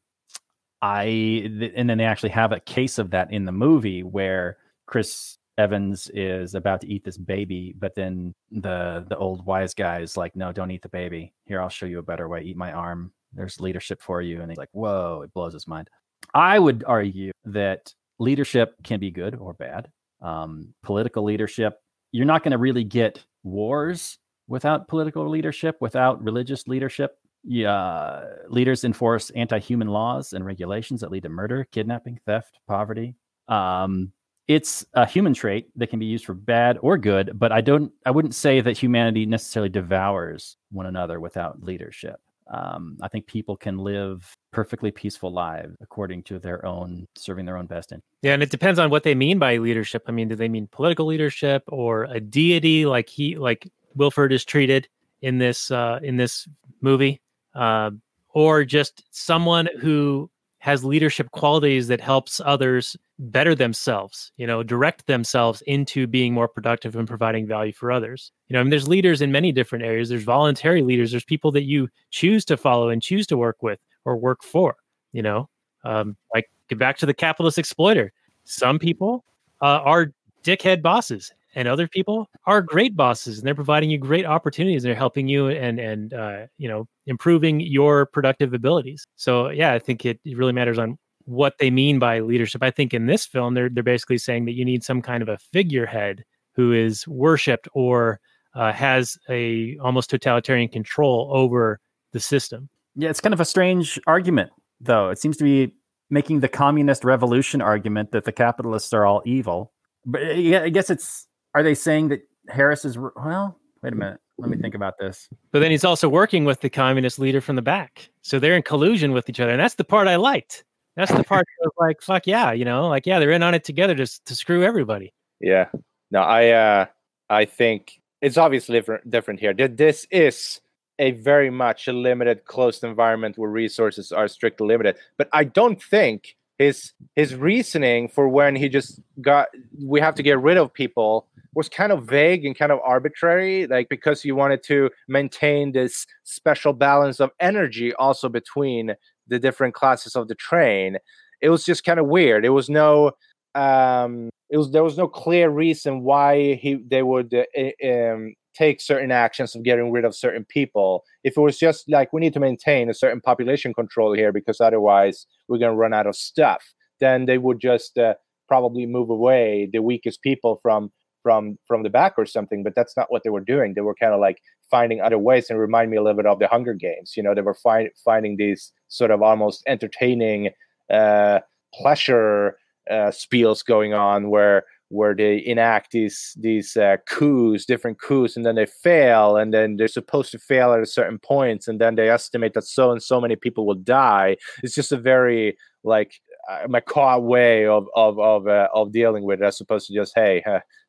i th- and then they actually have a case of that in the movie where chris Evans is about to eat this baby, but then the the old wise guy is like, "No, don't eat the baby. Here, I'll show you a better way. Eat my arm." there's leadership for you. And he's like, whoa, it blows his mind. I would argue that leadership can be good or bad. Um, political leadership, you're not going to really get wars without political leadership, without religious leadership. Yeah, leaders enforce anti-human laws and regulations that lead to murder, kidnapping, theft, poverty. Um, it's a human trait that can be used for bad or good, but I don't. I wouldn't say that humanity necessarily devours one another without leadership. Um, I think people can live perfectly peaceful lives according to their own serving their own best in. Yeah, and it depends on what they mean by leadership. I mean, do they mean political leadership or a deity like he like Wilford is treated in this uh, in this movie, uh, or just someone who has leadership qualities that helps others better themselves, you know, direct themselves into being more productive and providing value for others. You know, I mean, there's leaders in many different areas. There's voluntary leaders. There's people that you choose to follow and choose to work with or work for. You know, um, like get back to the capitalist exploiter. Some people uh, are dickhead bosses, and other people are great bosses, and they're providing you great opportunities. And they're helping you and and uh, you know improving your productive abilities. So yeah, I think it, it really matters on what they mean by leadership. I think in this film, they're they're basically saying that you need some kind of a figurehead who is worshipped or uh, has a almost totalitarian control over the system. Yeah, it's kind of a strange argument, though. It seems to be making the communist revolution argument that the capitalists are all evil. But yeah, I guess it's. Are they saying that Harris is well? Wait a minute. Let me think about this. But then he's also working with the communist leader from the back, so they're in collusion with each other, and that's the part I liked. That's the part of like, fuck yeah, you know, like yeah, they're in on it together to to screw everybody. Yeah. No, I uh I think it's obviously different different here. This is a very much a limited, closed environment where resources are strictly limited. But I don't think his his reasoning for when he just got we have to get rid of people was kind of vague and kind of arbitrary like because you wanted to maintain this special balance of energy also between the different classes of the train. It was just kind of weird. It was no um it was there was no clear reason why he they would uh, um, take certain actions of getting rid of certain people. If it was just like we need to maintain a certain population control here because otherwise we're going to run out of stuff then they would just uh, probably move away the weakest people from from from the back or something but that's not what they were doing they were kind of like finding other ways and remind me a little bit of the hunger games you know they were find, finding these sort of almost entertaining uh, pleasure uh, spiels going on where where they enact these these uh, coups, different coups, and then they fail, and then they're supposed to fail at a certain points, and then they estimate that so and so many people will die. It's just a very like uh, macabre way of of of uh, of dealing with it, as opposed to just hey,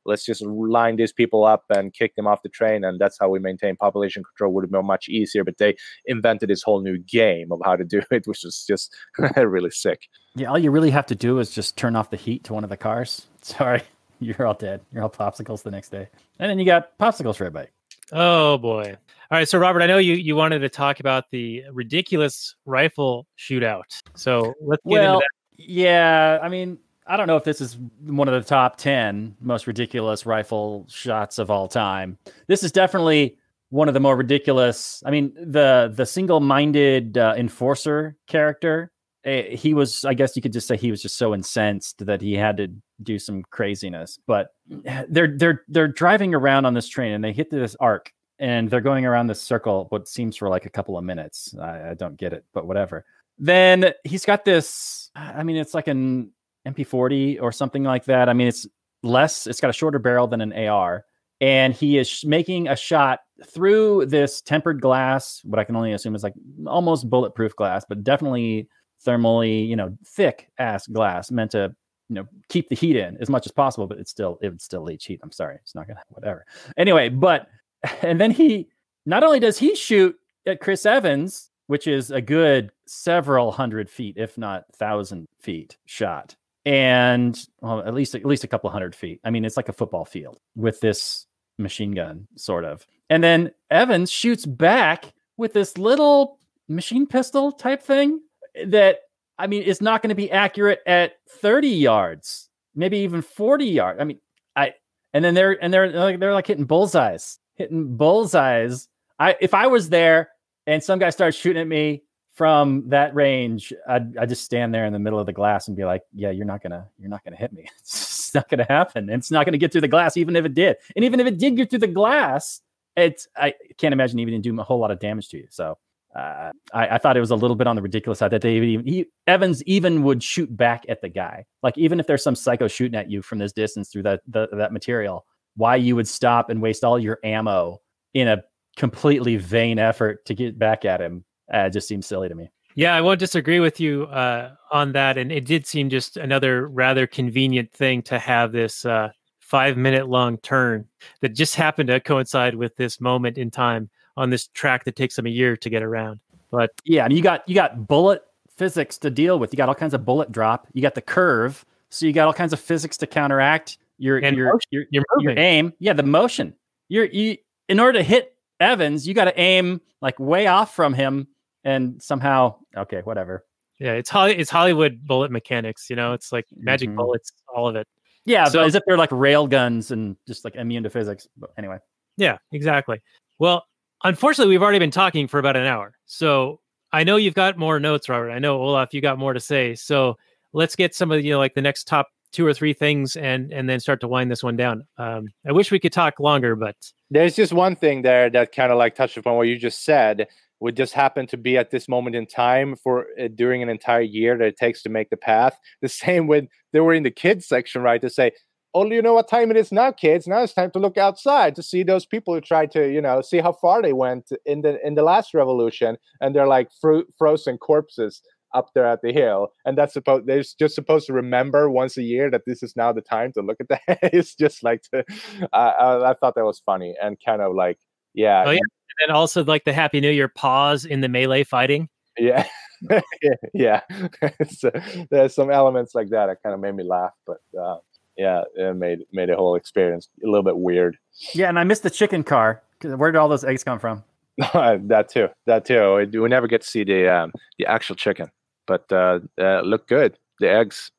let's just line these people up and kick them off the train, and that's how we maintain population control. Would have been much easier, but they invented this whole new game of how to do <laughs> it, which is just <laughs> really sick. Yeah, all you really have to do is just turn off the heat to one of the cars. <laughs> Sorry, you're all dead. You're all popsicles the next day, and then you got popsicles for everybody. Oh boy. All right, so Robert, I know you you wanted to talk about the ridiculous rifle shootout. So let's get well, into that. Yeah, I mean, I don't know if this is one of the top 10 most ridiculous rifle shots of all time. This is definitely one of the more ridiculous. I mean, the the single-minded uh, enforcer character, eh, he was I guess you could just say he was just so incensed that he had to do some craziness. But <clears throat> they're they're they're driving around on this train and they hit this arc and they're going around this circle what seems for like a couple of minutes. I, I don't get it, but whatever. Then he's got this I mean, it's like an MP40 or something like that. I mean, it's less, it's got a shorter barrel than an AR. And he is making a shot through this tempered glass, what I can only assume is like almost bulletproof glass, but definitely thermally, you know, thick ass glass meant to, you know, keep the heat in as much as possible, but it's still, it would still leach heat. I'm sorry. It's not gonna, whatever. Anyway, but, <laughs> and then he, not only does he shoot at Chris Evans, which is a good several hundred feet, if not thousand feet shot and well, at least at least a couple hundred feet. I mean, it's like a football field with this machine gun, sort of. And then Evans shoots back with this little machine pistol type thing that I mean is not going to be accurate at 30 yards, maybe even 40 yards. I mean, I and then they're and they're like they're like hitting bullseyes, hitting bullseyes. I if I was there and some guy starts shooting at me from that range, I'd, I'd just stand there in the middle of the glass and be like, "Yeah, you're not gonna, you're not gonna hit me. <laughs> It's not gonna happen. It's not gonna get through the glass, even if it did. And even if it did get through the glass, it's I can't imagine even doing a whole lot of damage to you. So uh, I, I, thought it was a little bit on the ridiculous side that they even he, Evans even would shoot back at the guy. Like even if there's some psycho shooting at you from this distance through that the, that material, why you would stop and waste all your ammo in a completely vain effort to get back at him uh, just seems silly to me. Yeah, I won't disagree with you uh, on that. And it did seem just another rather convenient thing to have this uh, five minute long turn that just happened to coincide with this moment in time on this track that takes them a year to get around. But yeah, and you got you got bullet physics to deal with. You got all kinds of bullet drop. You got the curve, so you got all kinds of physics to counteract your and your, your, your, your aim. Yeah, the motion. You're you in order to hit Evans, you got to aim like way off from him, and somehow okay, whatever. Yeah, it's Holly, it's Hollywood bullet mechanics. You know, it's like magic mm-hmm. bullets, all of it. Yeah, so, as if they're like rail guns and just like immune to physics. But anyway. Yeah, exactly. Well, unfortunately, we've already been talking for about an hour. So I know you've got more notes, Robert. I know Olof, you got more to say. So let's get some of you know like the next top two or three things and and then start to wind this one down. Um, I wish we could talk longer, but there's just one thing there that kind of like touched upon what you just said. Would just happen to be at this moment in time for uh, during an entire year that it takes to make the path. <laughs> The same when they were in the kids section, right? To say, oh, you know what time it is now, kids? Now it's time to look outside to see those people who tried to, you know, see how far they went in the in the last revolution, and they're like fro- frozen corpses up there at the hill. And that's supposed they're just supposed to remember once a year that this is now the time to look at that. it's <laughs> just like to, <laughs> uh, I, I thought that was funny and kind of like, yeah. Oh yeah, and also like the Happy New Year pause in the melee fighting. Yeah. <laughs> yeah, <laughs> so, there's some elements like that that kind of made me laugh, but uh, yeah, it made made the whole experience a little bit weird. Yeah, and I missed the chicken car. Where did all those eggs come from? <laughs> that too. That too. We never get to see the um, the actual chicken, but uh, uh, look good. The eggs.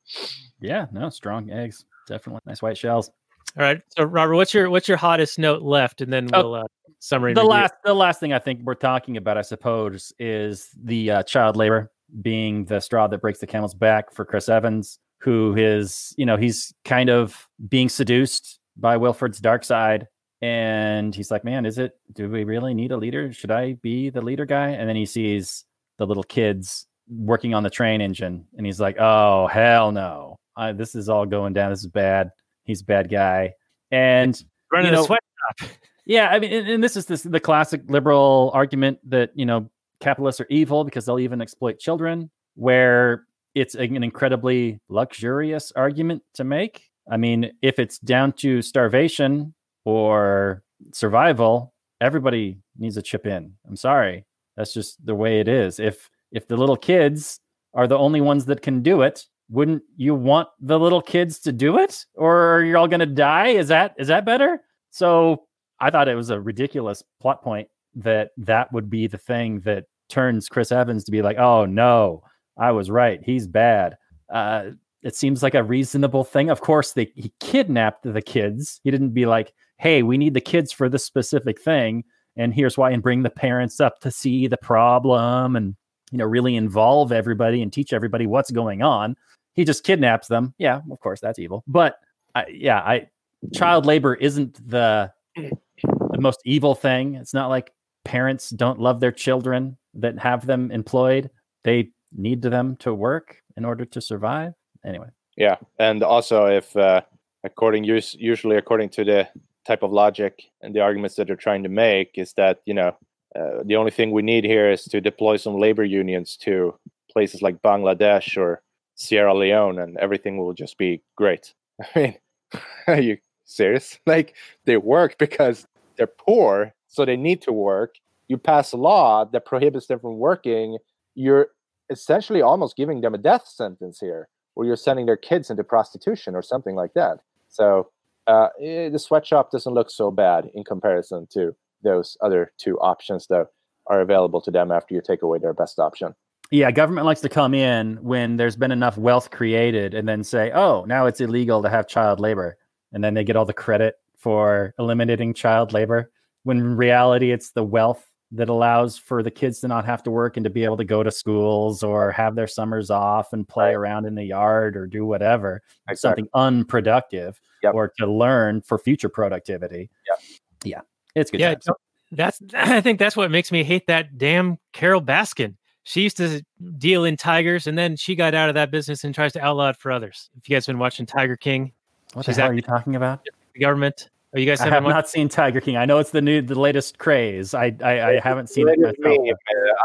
Yeah, no, strong eggs. Definitely nice white shells. All right. So Robert, what's your what's your hottest note left, and then oh, we'll uh, summary. The review. last the last thing I think we're talking about, I suppose, is the uh, child labor being the straw that breaks the camel's back for Chris Evans who is, you know, he's kind of being seduced by Wilford's dark side. And he's like, man, is it, do we really need a leader? Should I be the leader guy? And then he sees the little kids working on the train engine. And he's like, oh, hell no. I, this is all going down. This is bad. He's a bad guy. And running you know, a sweatshop. <laughs> Yeah. I mean, and, and this is this, the classic liberal argument that, you know, capitalists are evil because they'll even exploit children, where it's an incredibly luxurious argument to make. I mean, if it's down to starvation or survival, everybody needs to chip in. I'm sorry. That's just the way it is. If if the little kids are the only ones that can do it, wouldn't you want the little kids to do it or you're all going to die? Is that is that better? So, I thought it was a ridiculous plot point that that would be the thing that turns Chris Evans to be like, "Oh no, I was right. He's bad. Uh, it seems like a reasonable thing. Of course, they, he kidnapped the kids. He didn't be like, hey, we need the kids for this specific thing. And here's why, and bring the parents up to see the problem and, you know, really involve everybody and teach everybody what's going on. He just kidnaps them. Yeah, of course, that's evil. But I, yeah, I child labor isn't the the most evil thing. It's not like parents don't love their children that have them employed. They need them to work in order to survive. Anyway. Yeah, and also if uh, according usually according to the type of logic and the arguments that they're trying to make is that you know uh, the only thing we need here is to deploy some labor unions to places like Bangladesh or Sierra Leone, and everything will just be great. <laughs> I mean, <laughs> are you serious? <laughs> Like they work because they're poor, so they need to work. You pass a law that prohibits them from working. You're essentially almost giving them a death sentence here, or you're sending their kids into prostitution or something like that. So uh, eh, the sweatshop doesn't look so bad in comparison to those other two options that are available to them after you take away their best option. Yeah, government likes to come in when there's been enough wealth created and then say, oh, now it's illegal to have child labor. And then they get all the credit for eliminating child labor. When in reality, it's the wealth that allows for the kids to not have to work and to be able to go to schools or have their summers off and play right. around in the yard or do whatever exactly. something unproductive yep. or to learn for future productivity yep. yeah it's good yeah that's <clears throat> i think that's what makes me hate that damn Carole Baskin she used to deal in tigers and then she got out of that business and tries to outlaw it for others if you guys been watching tiger king what the hell are you talking about the government are you guys? I have not seen Tiger King. I know it's the new, the latest craze. I, I, I haven't seen it myself. Me,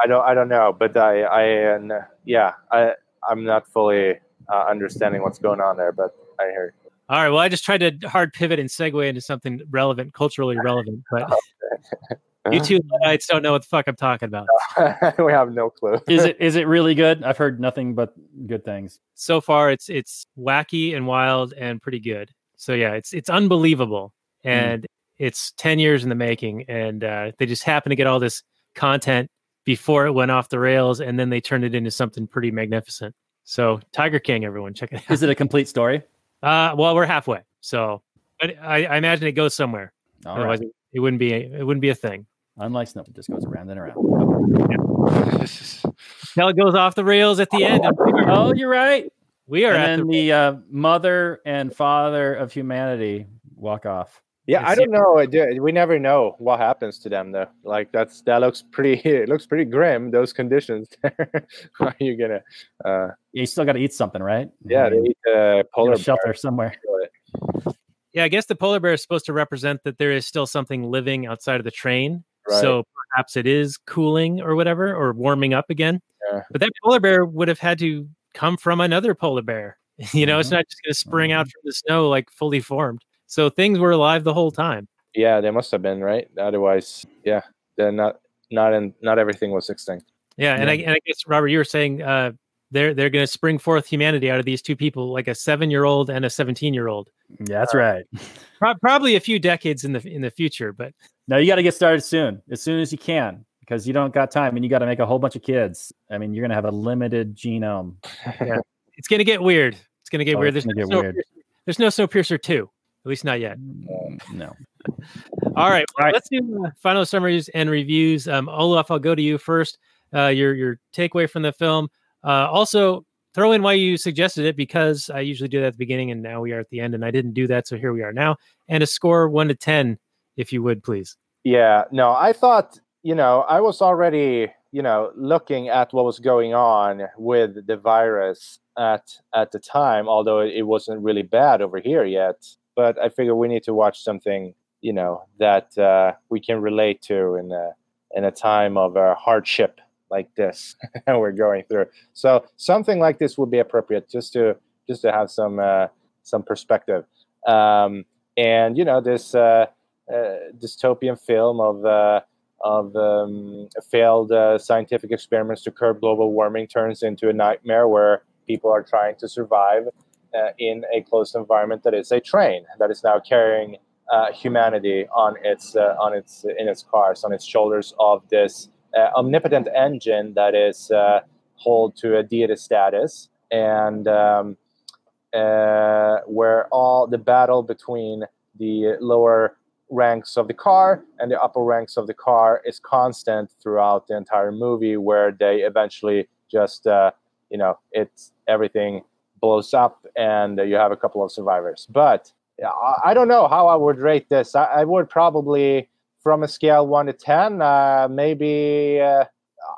I don't, I don't know, but I, I, uh, yeah, I, I'm not fully uh, understanding what's going on there, but I heard. All right. Well, I just tried to hard pivot and segue into something relevant, culturally relevant, but <laughs> you two Luddites don't know what the fuck I'm talking about. <laughs> we have no clue. is it <laughs> is it really good? I've heard nothing but good things. So far, it's it's wacky and wild and pretty good. So yeah, it's it's unbelievable. Mm. and mm. it's 10 years in the making and uh, they just happened to get all this content before it went off the rails and then they turned it into something pretty magnificent so tiger king everyone check it out is it a complete story uh well we're halfway so I, I imagine it goes somewhere all otherwise right. it, wouldn't be it wouldn't be a thing unlike snow it just goes around and around <laughs> Until it goes off the rails at the end. oh, you're right. We are and at the, the uh, mother and father of humanity walk off. Yeah, I don't know. We never know what happens to them though. Like that's that looks pretty. <laughs> It looks pretty grim. Those conditions. <laughs> Are you gonna? Uh, yeah, you still got to eat something, right? Yeah, they eat uh, polar shelter somewhere. <laughs> Yeah, I guess the polar bear is supposed to represent that there is still something living outside of the train. Right. So perhaps it is cooling or whatever, or warming up again. Yeah. But that polar bear would have had to come from another polar bear. You know, mm-hmm. it's not just going to spring out mm-hmm. from the snow like fully formed. So things were alive the whole time. Yeah, they must have been right. Otherwise, yeah, they're not not in not everything was extinct. Yeah, and, yeah. I, and I guess Robert, you were saying uh, they're they're going to spring forth humanity out of these two people, like a seven year old and a seventeen year old. Yeah, that's uh, right. Pro- probably a few decades in the in the future, but no, you got to get started soon, as soon as you can, because you don't got time, and you got to make a whole bunch of kids. I mean, you're going to have a limited genome. yeah, it's going to get weird. It's going to get oh, weird. There's no, weird. there's no Snowpiercer two. At least not yet. Um, no. All right. Well, All right. Let's do uh, final summaries and reviews. Um, Olof, I'll go to you first. Uh, your your takeaway from the film. Uh, also, throw in why you suggested it because I usually do that at the beginning, and now we are at the end, and I didn't do that, so here we are now. And a score one to ten, if you would, please. Yeah. No, I thought you know I was already you know looking at what was going on with the virus at at the time, although it wasn't really bad over here yet but I figure we need to watch something, you know, that uh, we can relate to in a in a time of uh, hardship like this <laughs> we're going through. So something like this would be appropriate just to just to have some uh, some perspective. Um, and you know, this uh, uh, dystopian film of uh, of um, failed uh, scientific experiments to curb global warming turns into a nightmare where people are trying to survive uh, in a closed environment that is a train that is now carrying uh, humanity on its uh, on its in its cars on its shoulders of this uh, omnipotent engine that is uh, hold to a deity status. And um, uh, where all the battle between the lower ranks of the car and the upper ranks of the car is constant throughout the entire movie where they eventually just you know it's everything blows up and you have a couple of survivors. But I don't know how I would rate this. I, would probably, from a scale one to ten, uh, maybe uh,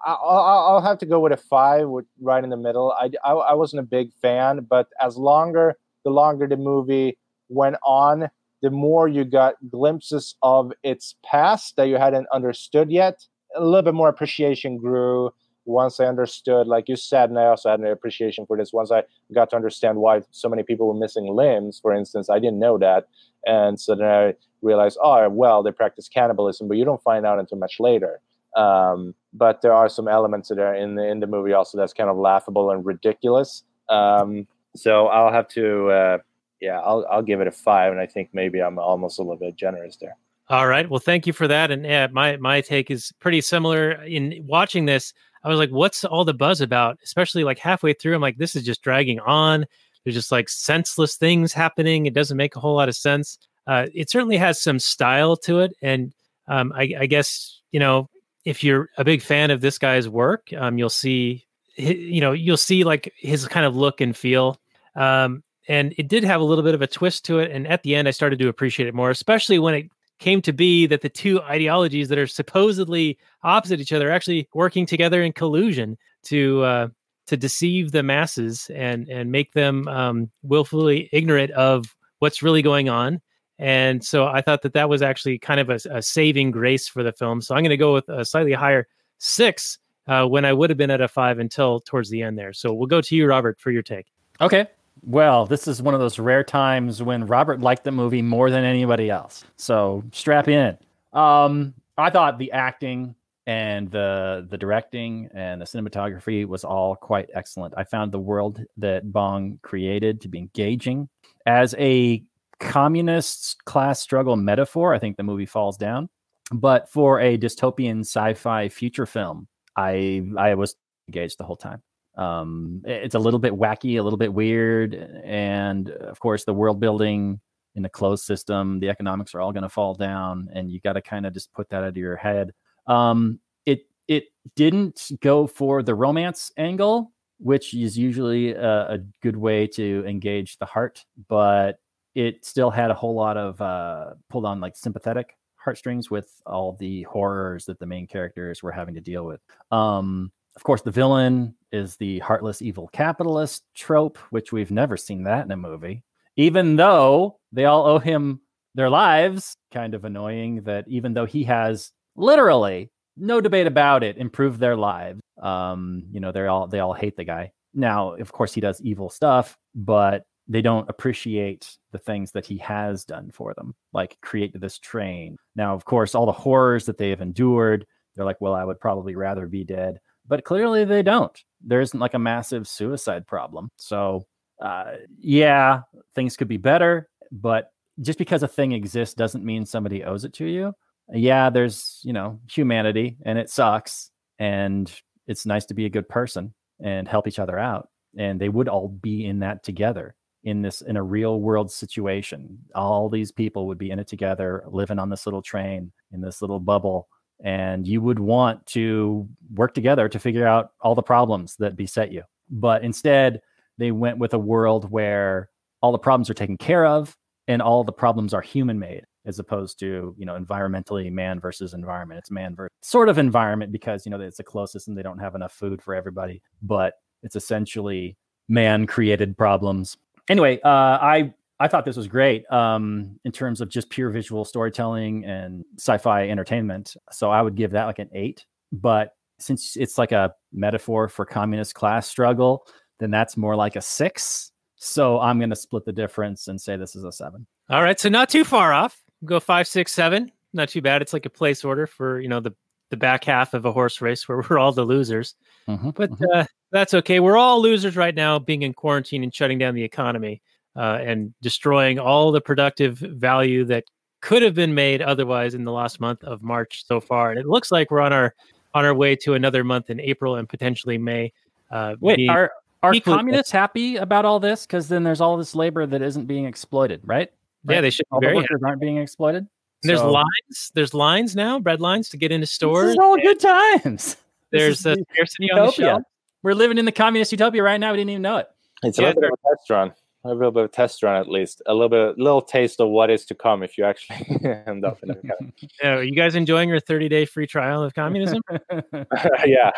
I'll, have to go with a five, right in the middle. I, I wasn't a big fan, but as longer the longer the movie went on, the more you got glimpses of its past that you hadn't understood yet. A little bit more appreciation grew once I understood, like you said, and I also had an appreciation for this, once I got to understand why so many people were missing limbs, for instance, I didn't know that. And so then I realized, oh, well, they practice cannibalism, but you don't find out until much later. Um, but there are some elements that are in the, in the movie also that's kind of laughable and ridiculous. Um, so I'll have to, uh, yeah, I'll, I'll give it a five. And I think maybe I'm almost a little bit generous there. All right. Well, thank you for that. And yeah, my, my take is pretty similar in watching this. I was like, what's all the buzz about? Especially like halfway through, I'm like, this is just dragging on. There's just like senseless things happening. It doesn't make a whole lot of sense. Uh, it certainly has some style to it. And um, I, I, guess, you know, if you're a big fan of this guy's work, um, you'll see, you know, you'll see like his kind of look and feel. Um, and it did have a little bit of a twist to it. And at the end, I started to appreciate it more, especially when it came to be that the two ideologies that are supposedly opposite each other are actually working together in collusion to uh, to deceive the masses and and make them um, willfully ignorant of what's really going on. And so I thought that that was actually kind of a, a saving grace for the film. So I'm going to go with a slightly higher six uh, when I would have been at a five until towards the end there. So we'll go to you, Robert, for your take. Okay. Well, this is one of those rare times when Robert liked the movie more than anybody else. So strap in. Um, I thought the acting and the the directing and the cinematography was all quite excellent. I found the world that Bong created to be engaging. As a communist class struggle metaphor, I think the movie falls down. But for a dystopian sci-fi future film, I I was engaged the whole time. Um, it's a little bit wacky, a little bit weird, and of course, the world building in a closed system, the economics are all going to fall down, and you got to kind of just put that out of your head. Um, it it didn't go for the romance angle, which is usually a, a, good way to engage the heart, but it still had a whole lot of uh, pulled on like sympathetic heartstrings with all the horrors that the main characters were having to deal with. Um, of course, the villain is the heartless evil capitalist trope, which we've never seen that in a movie. Even though they all owe him their lives, kind of annoying that even though he has literally no debate about it, improved their lives. Um, you know, they all they all hate the guy. Now, of course, he does evil stuff, but they don't appreciate the things that he has done for them, like create this train. Now, of course, all the horrors that they have endured, they're like, well, I would probably rather be dead but clearly they don't. There isn't like a massive suicide problem. So, uh, yeah, things could be better, but just because a thing exists doesn't mean somebody owes it to you. Yeah, there's, you know, humanity and it sucks. And it's nice to be a good person and help each other out. And they would all be in that together in this in a real world situation. All these people would be in it together, living on this little train in this little bubble and you would want to work together to figure out all the problems that beset you. But instead, they went with a world where all the problems are taken care of and all the problems are human made as opposed to you know environmentally man versus environment it's man versus sort of environment because you know it's the closest and they don't have enough food for everybody but it's essentially man created problems anyway uh, i I thought this was great um, in terms of just pure visual storytelling and sci-fi entertainment. So I would give that like an eight. But since it's like a metaphor for communist class struggle, then that's more like a six. So I'm going to split the difference and say this is a seven. All right, so not too far off. Go five, six, seven. Not too bad. It's like a place order for you know the the back half of a horse race where <laughs> we're all the losers. Mm-hmm, but mm-hmm. Uh, that's okay. We're all losers right now, being in quarantine and shutting down the economy uh, and destroying all the productive value that could have been made otherwise in the last month of March so far. And it looks like we're on our on our way to another month in April and potentially May. Uh, Wait, are are communists happy about all this? Because then there's all this labor that isn't being exploited, right? right? Yeah, they should. All the workers happy. aren't being exploited. So. There's lines. There's lines now. Bread lines to get into stores. This is all good times. <laughs> There's a scarcity utopia. on the shelf. We're living in the communist utopia right now. We didn't even know it. It's yeah, a little bit of a restaurant a little bit of test run at least, a little bit, a little taste of what is to come if you actually <laughs> end up in the <laughs> yeah, are you guys enjoying your 30 day free trial of communism? <laughs> yeah,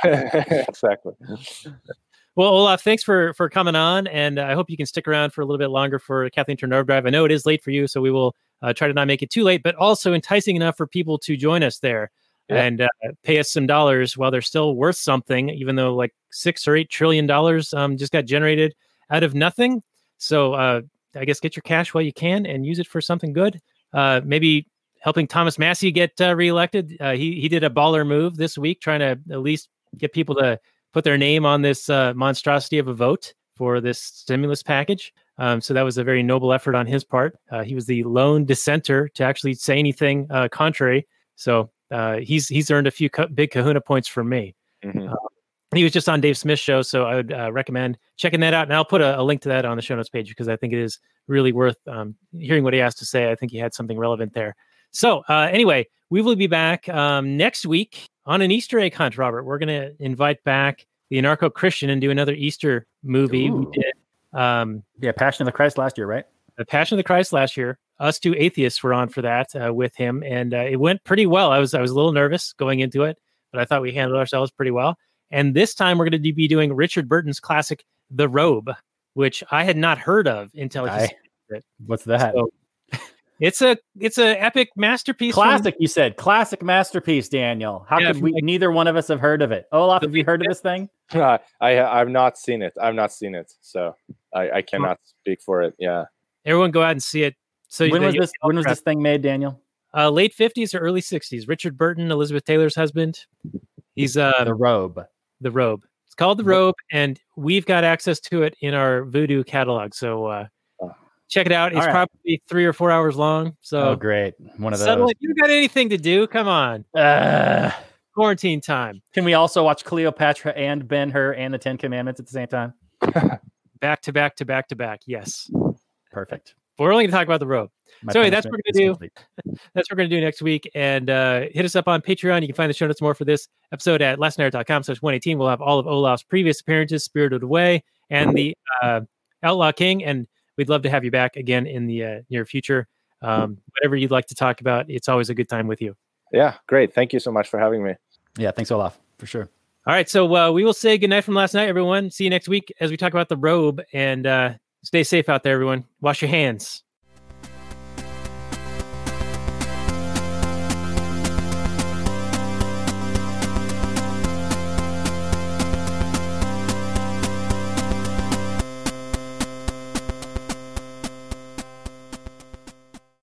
exactly. Well, Olof, thanks for for coming on, and I hope you can stick around for a little bit longer for Kathleen Turner Drive. I know it is late for you, so we will uh, try to not make it too late, but also enticing enough for people to join us there yeah. and uh, pay us some dollars while they're still worth something, even though like six or eight trillion dollars um, just got generated out of nothing. So uh, I guess get your cash while you can and use it for something good. Uh, maybe helping Thomas Massie get uh, reelected. Uh, he he did a baller move this week, trying to at least get people to put their name on this uh, monstrosity of a vote for this stimulus package. Um, so that was a very noble effort on his part. Uh, he was the lone dissenter to actually say anything uh, contrary. So uh, he's he's earned a few co- big Kahuna points from me. Mm-hmm. He was just on Dave Smith's show, so I would uh, recommend checking that out. And I'll put a, a, link to that on the show notes page because I think it is really worth um, hearing what he has to say. I think he had something relevant there. So uh, anyway, we will be back um, next week on an Easter egg hunt, Robert. We're going to invite back the anarcho Christian and do another Easter movie. Ooh. We did um, Yeah, Passion of the Christ last year, right? the Passion of the Christ last year. Us two atheists were on for that uh, with him, and uh, it went pretty well. I was I was a little nervous going into it, but I thought we handled ourselves pretty well. And this time we're going to be doing Richard Burton's classic, The Robe, which I had not heard of until he I- it. What's that? So, It's a it's a epic masterpiece. from- Classic, you said. Classic masterpiece, Daniel. How Yeah, could we? like- neither one of us have heard of it. Olof, have you heard of this thing? <laughs> I I've not seen it. I've not seen it, so I, I cannot speak for it. Yeah. Everyone go out and see it. So When was this? be all When was this thing made, Daniel? Uh, late fifties or early sixties. Richard Burton, Elizabeth Taylor's husband. He's uh The robe. The robe. It's called the robe, and we've got access to it in our Vudu catalog. So uh, Oh. check it out. It's right. probably three or four hours long. So oh, great! One of those. it. You got anything to do? Come on, Uh, quarantine time. can we also watch Cleopatra and Ben Hur and the Ten Commandments at the same time? <laughs> Back to back to back to back. Yes, Perfect. But we're only going to talk about the robe. My So, anyway, <laughs> that's what we're gonna complete. That's what we're going to do next week. And uh, hit us up on Patreon. You can find the show notes more for this episode at lastnight.com slash 118. We'll have all of Olof's previous appearances, Spirited Away, and the uh, Outlaw King. And we'd love to have you back again in the uh, near future. Um, whatever you'd like to talk about, it's always a good time with you. Yeah. Great. Thank you so much for having me. Yeah, thanks, Olof, for sure. All right. So uh, we will say goodnight from last night, everyone. See you next week as we talk about the robe. And uh, stay safe out there, everyone. Wash your hands.